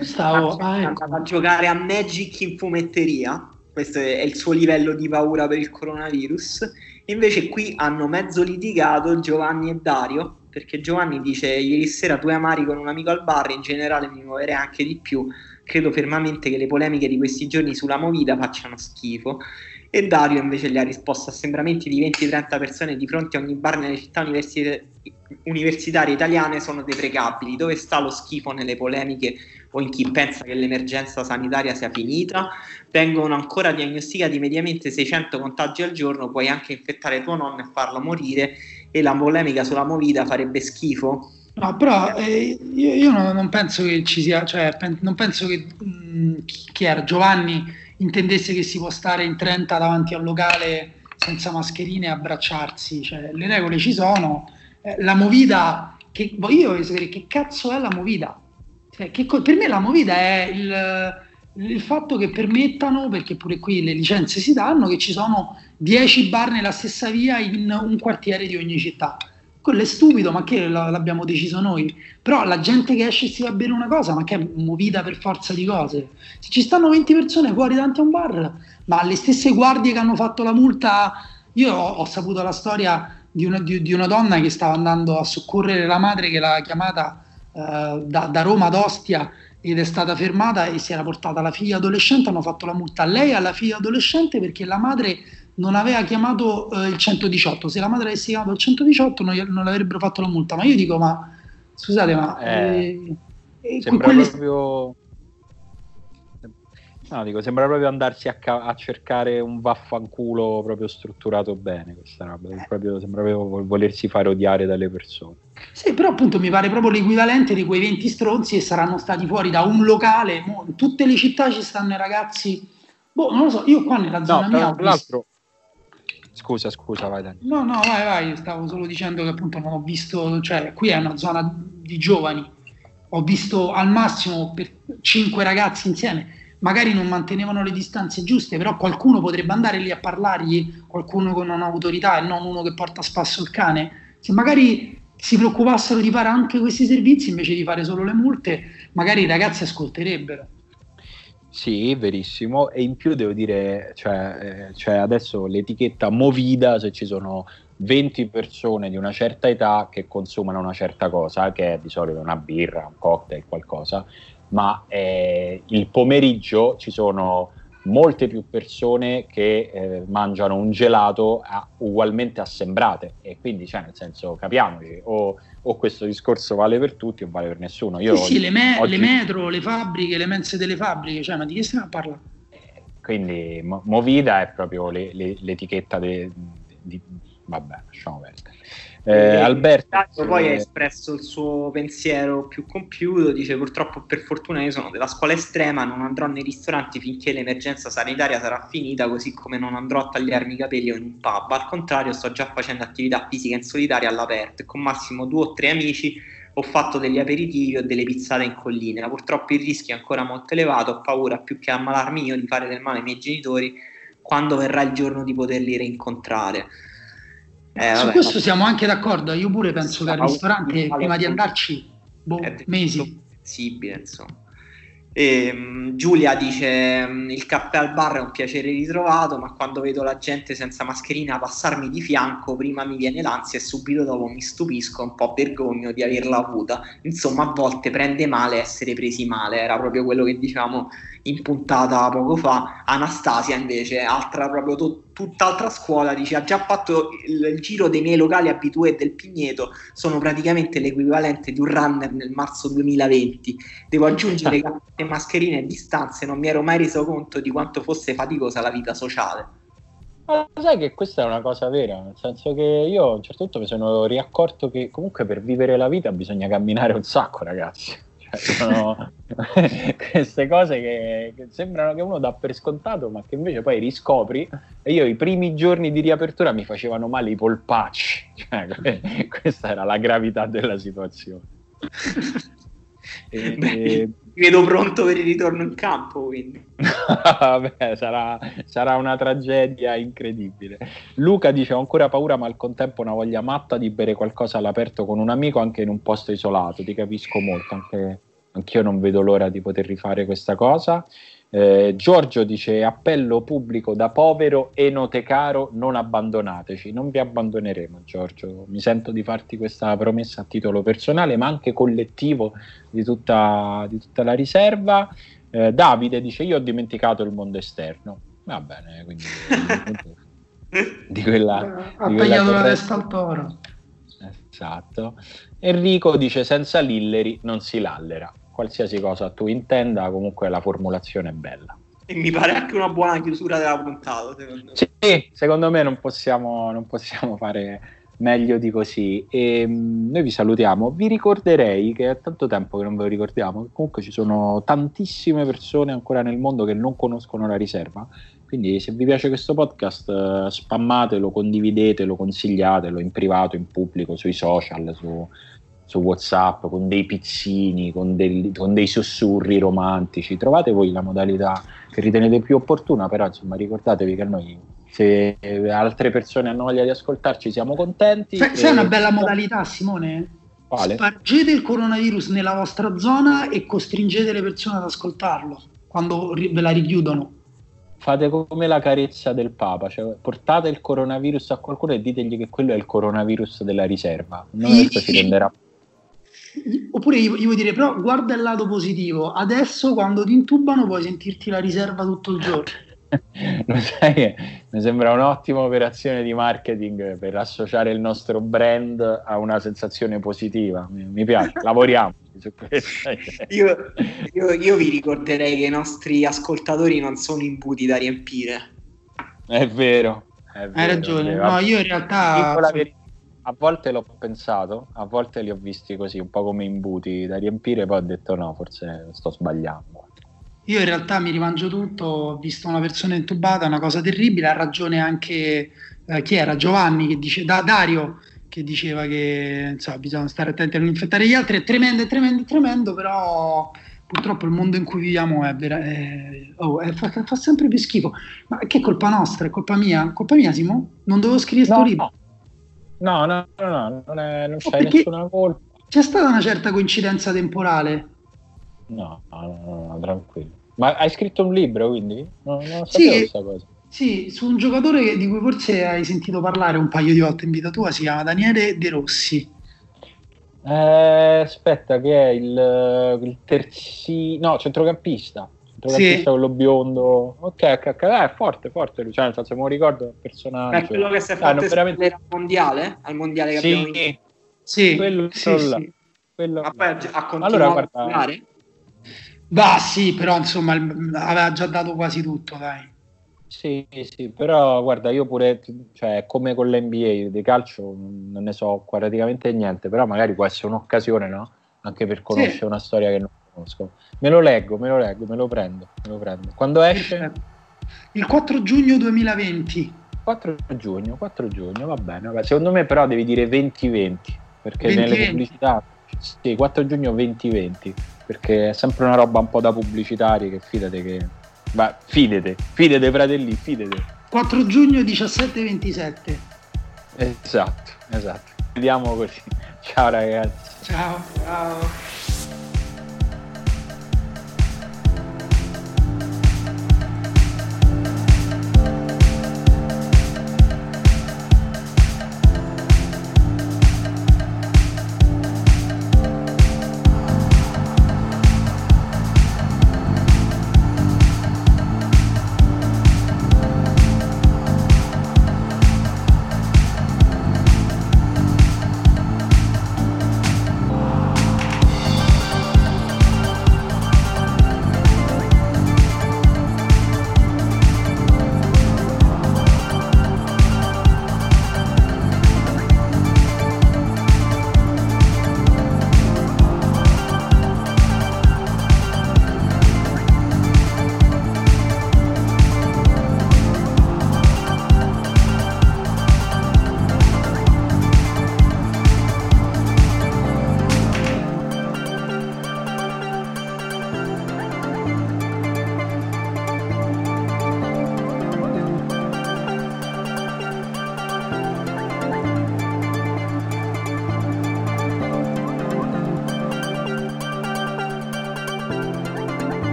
Stavo ah, a giocare a Magic in fumetteria. Questo è il suo livello di paura per il coronavirus. Invece qui hanno mezzo litigato Giovanni e Dario perché Giovanni dice ieri sera due amari con un amico al bar, in generale mi muoverei anche di più credo fermamente che le polemiche di questi giorni sulla movida facciano schifo. E Dario invece gli ha risposto a sembramenti di 20-30 persone di fronte a ogni bar nelle città universit- universitarie italiane sono deprecabili. Dove sta lo schifo nelle polemiche o in chi pensa che l'emergenza sanitaria sia finita? Vengono ancora diagnosticati mediamente 600 contagi al giorno, puoi anche infettare tuo nonno e farlo morire e la polemica sulla movida farebbe schifo? No, però eh, io, io non, non, penso che ci sia, cioè, pen, non penso che mh, mm, chi era Giovanni intendesse che si può stare in 30 davanti a un locale senza mascherine e abbracciarsi, cioè, le regole ci sono, eh, la movida, che, io voglio sapere che cazzo è la movida, cioè, che, per me la movida è il, il fatto che permettano, perché pure qui le licenze si danno, che ci sono 10 bar nella stessa via in un quartiere di ogni città quello è stupido, ma che l'abbiamo deciso noi. Però la gente che esce si va a bere una cosa, ma che è movita per forza di cose. Se ci stanno 20 persone fuori davanti a un bar, ma le stesse guardie che hanno fatto la multa, io ho, ho saputo la storia di una, di, di una, donna che stava andando a soccorrere la madre che l'ha chiamata uh, da, da Roma ad Ostia ed è stata fermata e si era portata la figlia adolescente, hanno fatto la multa a lei e alla figlia adolescente perché la madre non aveva chiamato eh, il 118. Se la madre avesse chiamato il 118 non, non avrebbero fatto la multa. Ma io dico, ma scusate, ma... Eh, eh, sembra quelle... proprio... No, dico, sembra proprio andarsi a, ca- a, cercare un vaffanculo proprio strutturato bene questa roba, eh. proprio, sembra proprio volersi fare odiare dalle persone. Sì, però appunto mi pare proprio l'equivalente di quei 20 stronzi che saranno stati fuori da un locale, in tutte le città ci stanno i ragazzi, boh, non lo so, io qua nella zona no, mia... Tra l'altro, Scusa, scusa, vai Dani. No, no, vai, vai, stavo solo dicendo che appunto non ho visto, cioè qui è una zona di giovani, ho visto al massimo per cinque ragazzi insieme, magari non mantenevano le distanze giuste, però qualcuno potrebbe andare lì a parlargli, qualcuno con un'autorità e non uno che porta a spasso il cane. Se magari si preoccupassero di fare anche questi servizi invece di fare solo le multe, magari i ragazzi ascolterebbero. Sì, verissimo. E in più devo dire, cioè, eh, cioè adesso l'etichetta Movida, se ci sono 20 persone di una certa età che consumano una certa cosa, che è di solito una birra, un cocktail, qualcosa, ma eh, il pomeriggio ci sono molte più persone che eh, mangiano un gelato a, ugualmente assembrate e quindi cioè nel senso capiamoci o, o, questo discorso vale per tutti o vale per nessuno Io sì, sì le, me- oggi... le, metro, le fabbriche, le mense delle fabbriche cioè ma di che stiamo a parlare? quindi Movida è proprio le, le, l'etichetta di vabbè lasciamo perdere eh, Alberto poi ha espresso il suo pensiero più compiuto, dice purtroppo per fortuna io sono della scuola estrema, non andrò nei ristoranti finché l'emergenza sanitaria sarà finita, così come non andrò a tagliarmi i capelli o in un pub, al contrario sto già facendo attività fisica in solitaria all'aperto con massimo due o tre amici ho fatto degli aperitivi o delle pizzate in collina, purtroppo il rischio è ancora molto elevato, ho paura più che ammalarmi io di fare del male ai miei genitori quando verrà il giorno di poterli rincontrare. Eh, Su questo siamo anche d'accordo. Io pure penso che al ristorante, prima di andarci, boh, mesi. Possibile, insomma. E, um, Giulia dice: mm, Il caffè al bar è un piacere ritrovato, ma quando vedo la gente senza mascherina passarmi di fianco, prima mi viene l'ansia e subito dopo mi stupisco, un po' vergogno di averla avuta. Insomma, a volte prende male essere presi male. Era proprio quello che diciamo in puntata poco fa. Anastasia, invece, altra proprio to- tutt'altra scuola, dice: Ha già fatto il, il giro dei miei locali abitué del Pigneto, sono praticamente l'equivalente di un runner nel marzo 2020. Devo aggiungere che e mascherine e distanze non mi ero mai reso conto di quanto fosse faticosa la vita sociale. Ma sai che questa è una cosa vera, nel senso che io a un certo punto mi sono riaccorto che comunque per vivere la vita bisogna camminare un sacco, ragazzi. Sono queste cose che, che, sembrano che uno dà per scontato, ma che invece poi riscopri. E io i primi giorni di riapertura mi facevano male i polpacci. Cioè, questa era la gravità della situazione. E, Beh, mi vedo pronto per il ritorno in campo, quindi. Vabbè, sarà, sarà, una tragedia incredibile. Luca dice: Ho ancora paura, ma al contempo una voglia matta di bere qualcosa all'aperto con un amico anche in un posto isolato. Ti capisco molto, anche anch'io non vedo l'ora di poter rifare questa cosa. Eh, Giorgio dice appello pubblico da povero enotecaro non abbandonateci. Non vi abbandoneremo Giorgio. Mi sento di farti questa promessa a titolo personale ma anche collettivo di tutta, di tutta la riserva. Eh, Davide dice io ho dimenticato il mondo esterno. Va bene quindi di quella ha tagliato la testa al toro. Esatto. Enrico dice senza lilleri non si lallera qualsiasi cosa tu intenda, comunque la formulazione è bella. E mi pare anche una buona chiusura della puntata. Secondo me. Sì, secondo me non possiamo, non possiamo fare meglio di così. E, um, noi vi salutiamo. Vi ricorderei che è tanto tempo che non ve lo ricordiamo. Comunque ci sono tantissime persone ancora nel mondo che non conoscono la riserva. Quindi, se vi piace questo podcast, uh, spammatelo, condividetelo, consigliatelo in privato, in pubblico, sui social, su, su WhatsApp con dei pizzini, con, del, con, dei sussurri romantici. Trovate voi la modalità che ritenete più opportuna, però insomma ricordatevi che noi se altre persone hanno voglia di ascoltarci siamo contenti. Sai, e... una bella modalità Simone? Quale? Spargete il coronavirus nella vostra zona e costringete le persone ad ascoltarlo quando ve la richiudono. Fate come la carezza del Papa, cioè portate il coronavirus a qualcuno e ditegli che quello è il coronavirus della riserva. Non sì. si renderà Oppure io, io vuoi dire, però guarda il lato positivo, adesso quando ti intubano puoi sentirti la riserva tutto il giorno. Lo sai che mi sembra un'ottima operazione di marketing per associare il nostro brand a una sensazione positiva. Mi, mi piace, lavoriamo su questo. io, io, io, vi ricorderei che i nostri ascoltatori non sono imbuti da riempire. È vero. È vero Hai ragione. No, io in realtà a volte l'ho pensato, a volte li ho visti così, un po' come imbuti da riempire, poi ho detto no, forse sto sbagliando. Io in realtà mi rimangio tutto, ho visto una persona intubata, una cosa terribile, ha ragione anche eh, chi era? Giovanni che dice, da, Dario che diceva che insomma, bisogna stare attenti a non infettare gli altri, è tremendo, è tremendo, è tremendo, però purtroppo il mondo in cui viviamo è, vera, è, oh, è fa, fa, sempre più schifo. Ma che colpa nostra? È colpa mia? Colpa mia, Simo? Non dovevo scrivere questo no, libro? No. No, no, no, no non, è, non c'è nessuna colpa. C'è stata una certa coincidenza temporale? No, no, no, no tranquillo. Ma hai scritto un libro quindi? No, non sì, questa cosa. Sì, su un giocatore di cui forse hai sentito parlare un paio di volte in vita tua, si chiama Daniele De Rossi. Eh, aspetta, che è il, il terzi... No, centrocampista. Centrocampista sì. quello biondo. Ok, ok, ok. Eh, è forte, forte. Cioè, nel senso, me lo ricordo il personaggio. È quello che si è fatto ah, veramente... al mondiale? Al mondiale che sì, abbiamo vinto? Sì, quello sì. Sì. Quello... Ma poi ha continuato allora, guarda... a giocare? Bah, sì, però insomma aveva già dato quasi tutto, dai. Sì, sì, però guarda, io pure, cioè, come con l'NBA di calcio non ne so praticamente niente, però magari può essere un'occasione, no? Anche per conoscere sì. una storia che non conosco. Me lo leggo, me lo leggo, me lo prendo, me lo prendo. Quando esce? Il 4 giugno 2020. 4 giugno, 4 giugno, va bene. Vabbè. Secondo me però devi dire 2020, perché 20, nelle pubblicità... Sì, 4 giugno 2020, perché è sempre una roba un po' da pubblicitari che fidate che ma fidete, fidete fratelli, fidete. 4 giugno 17-27. Esatto, esatto. Vediamo così. Ciao ragazzi. Ciao. Ciao.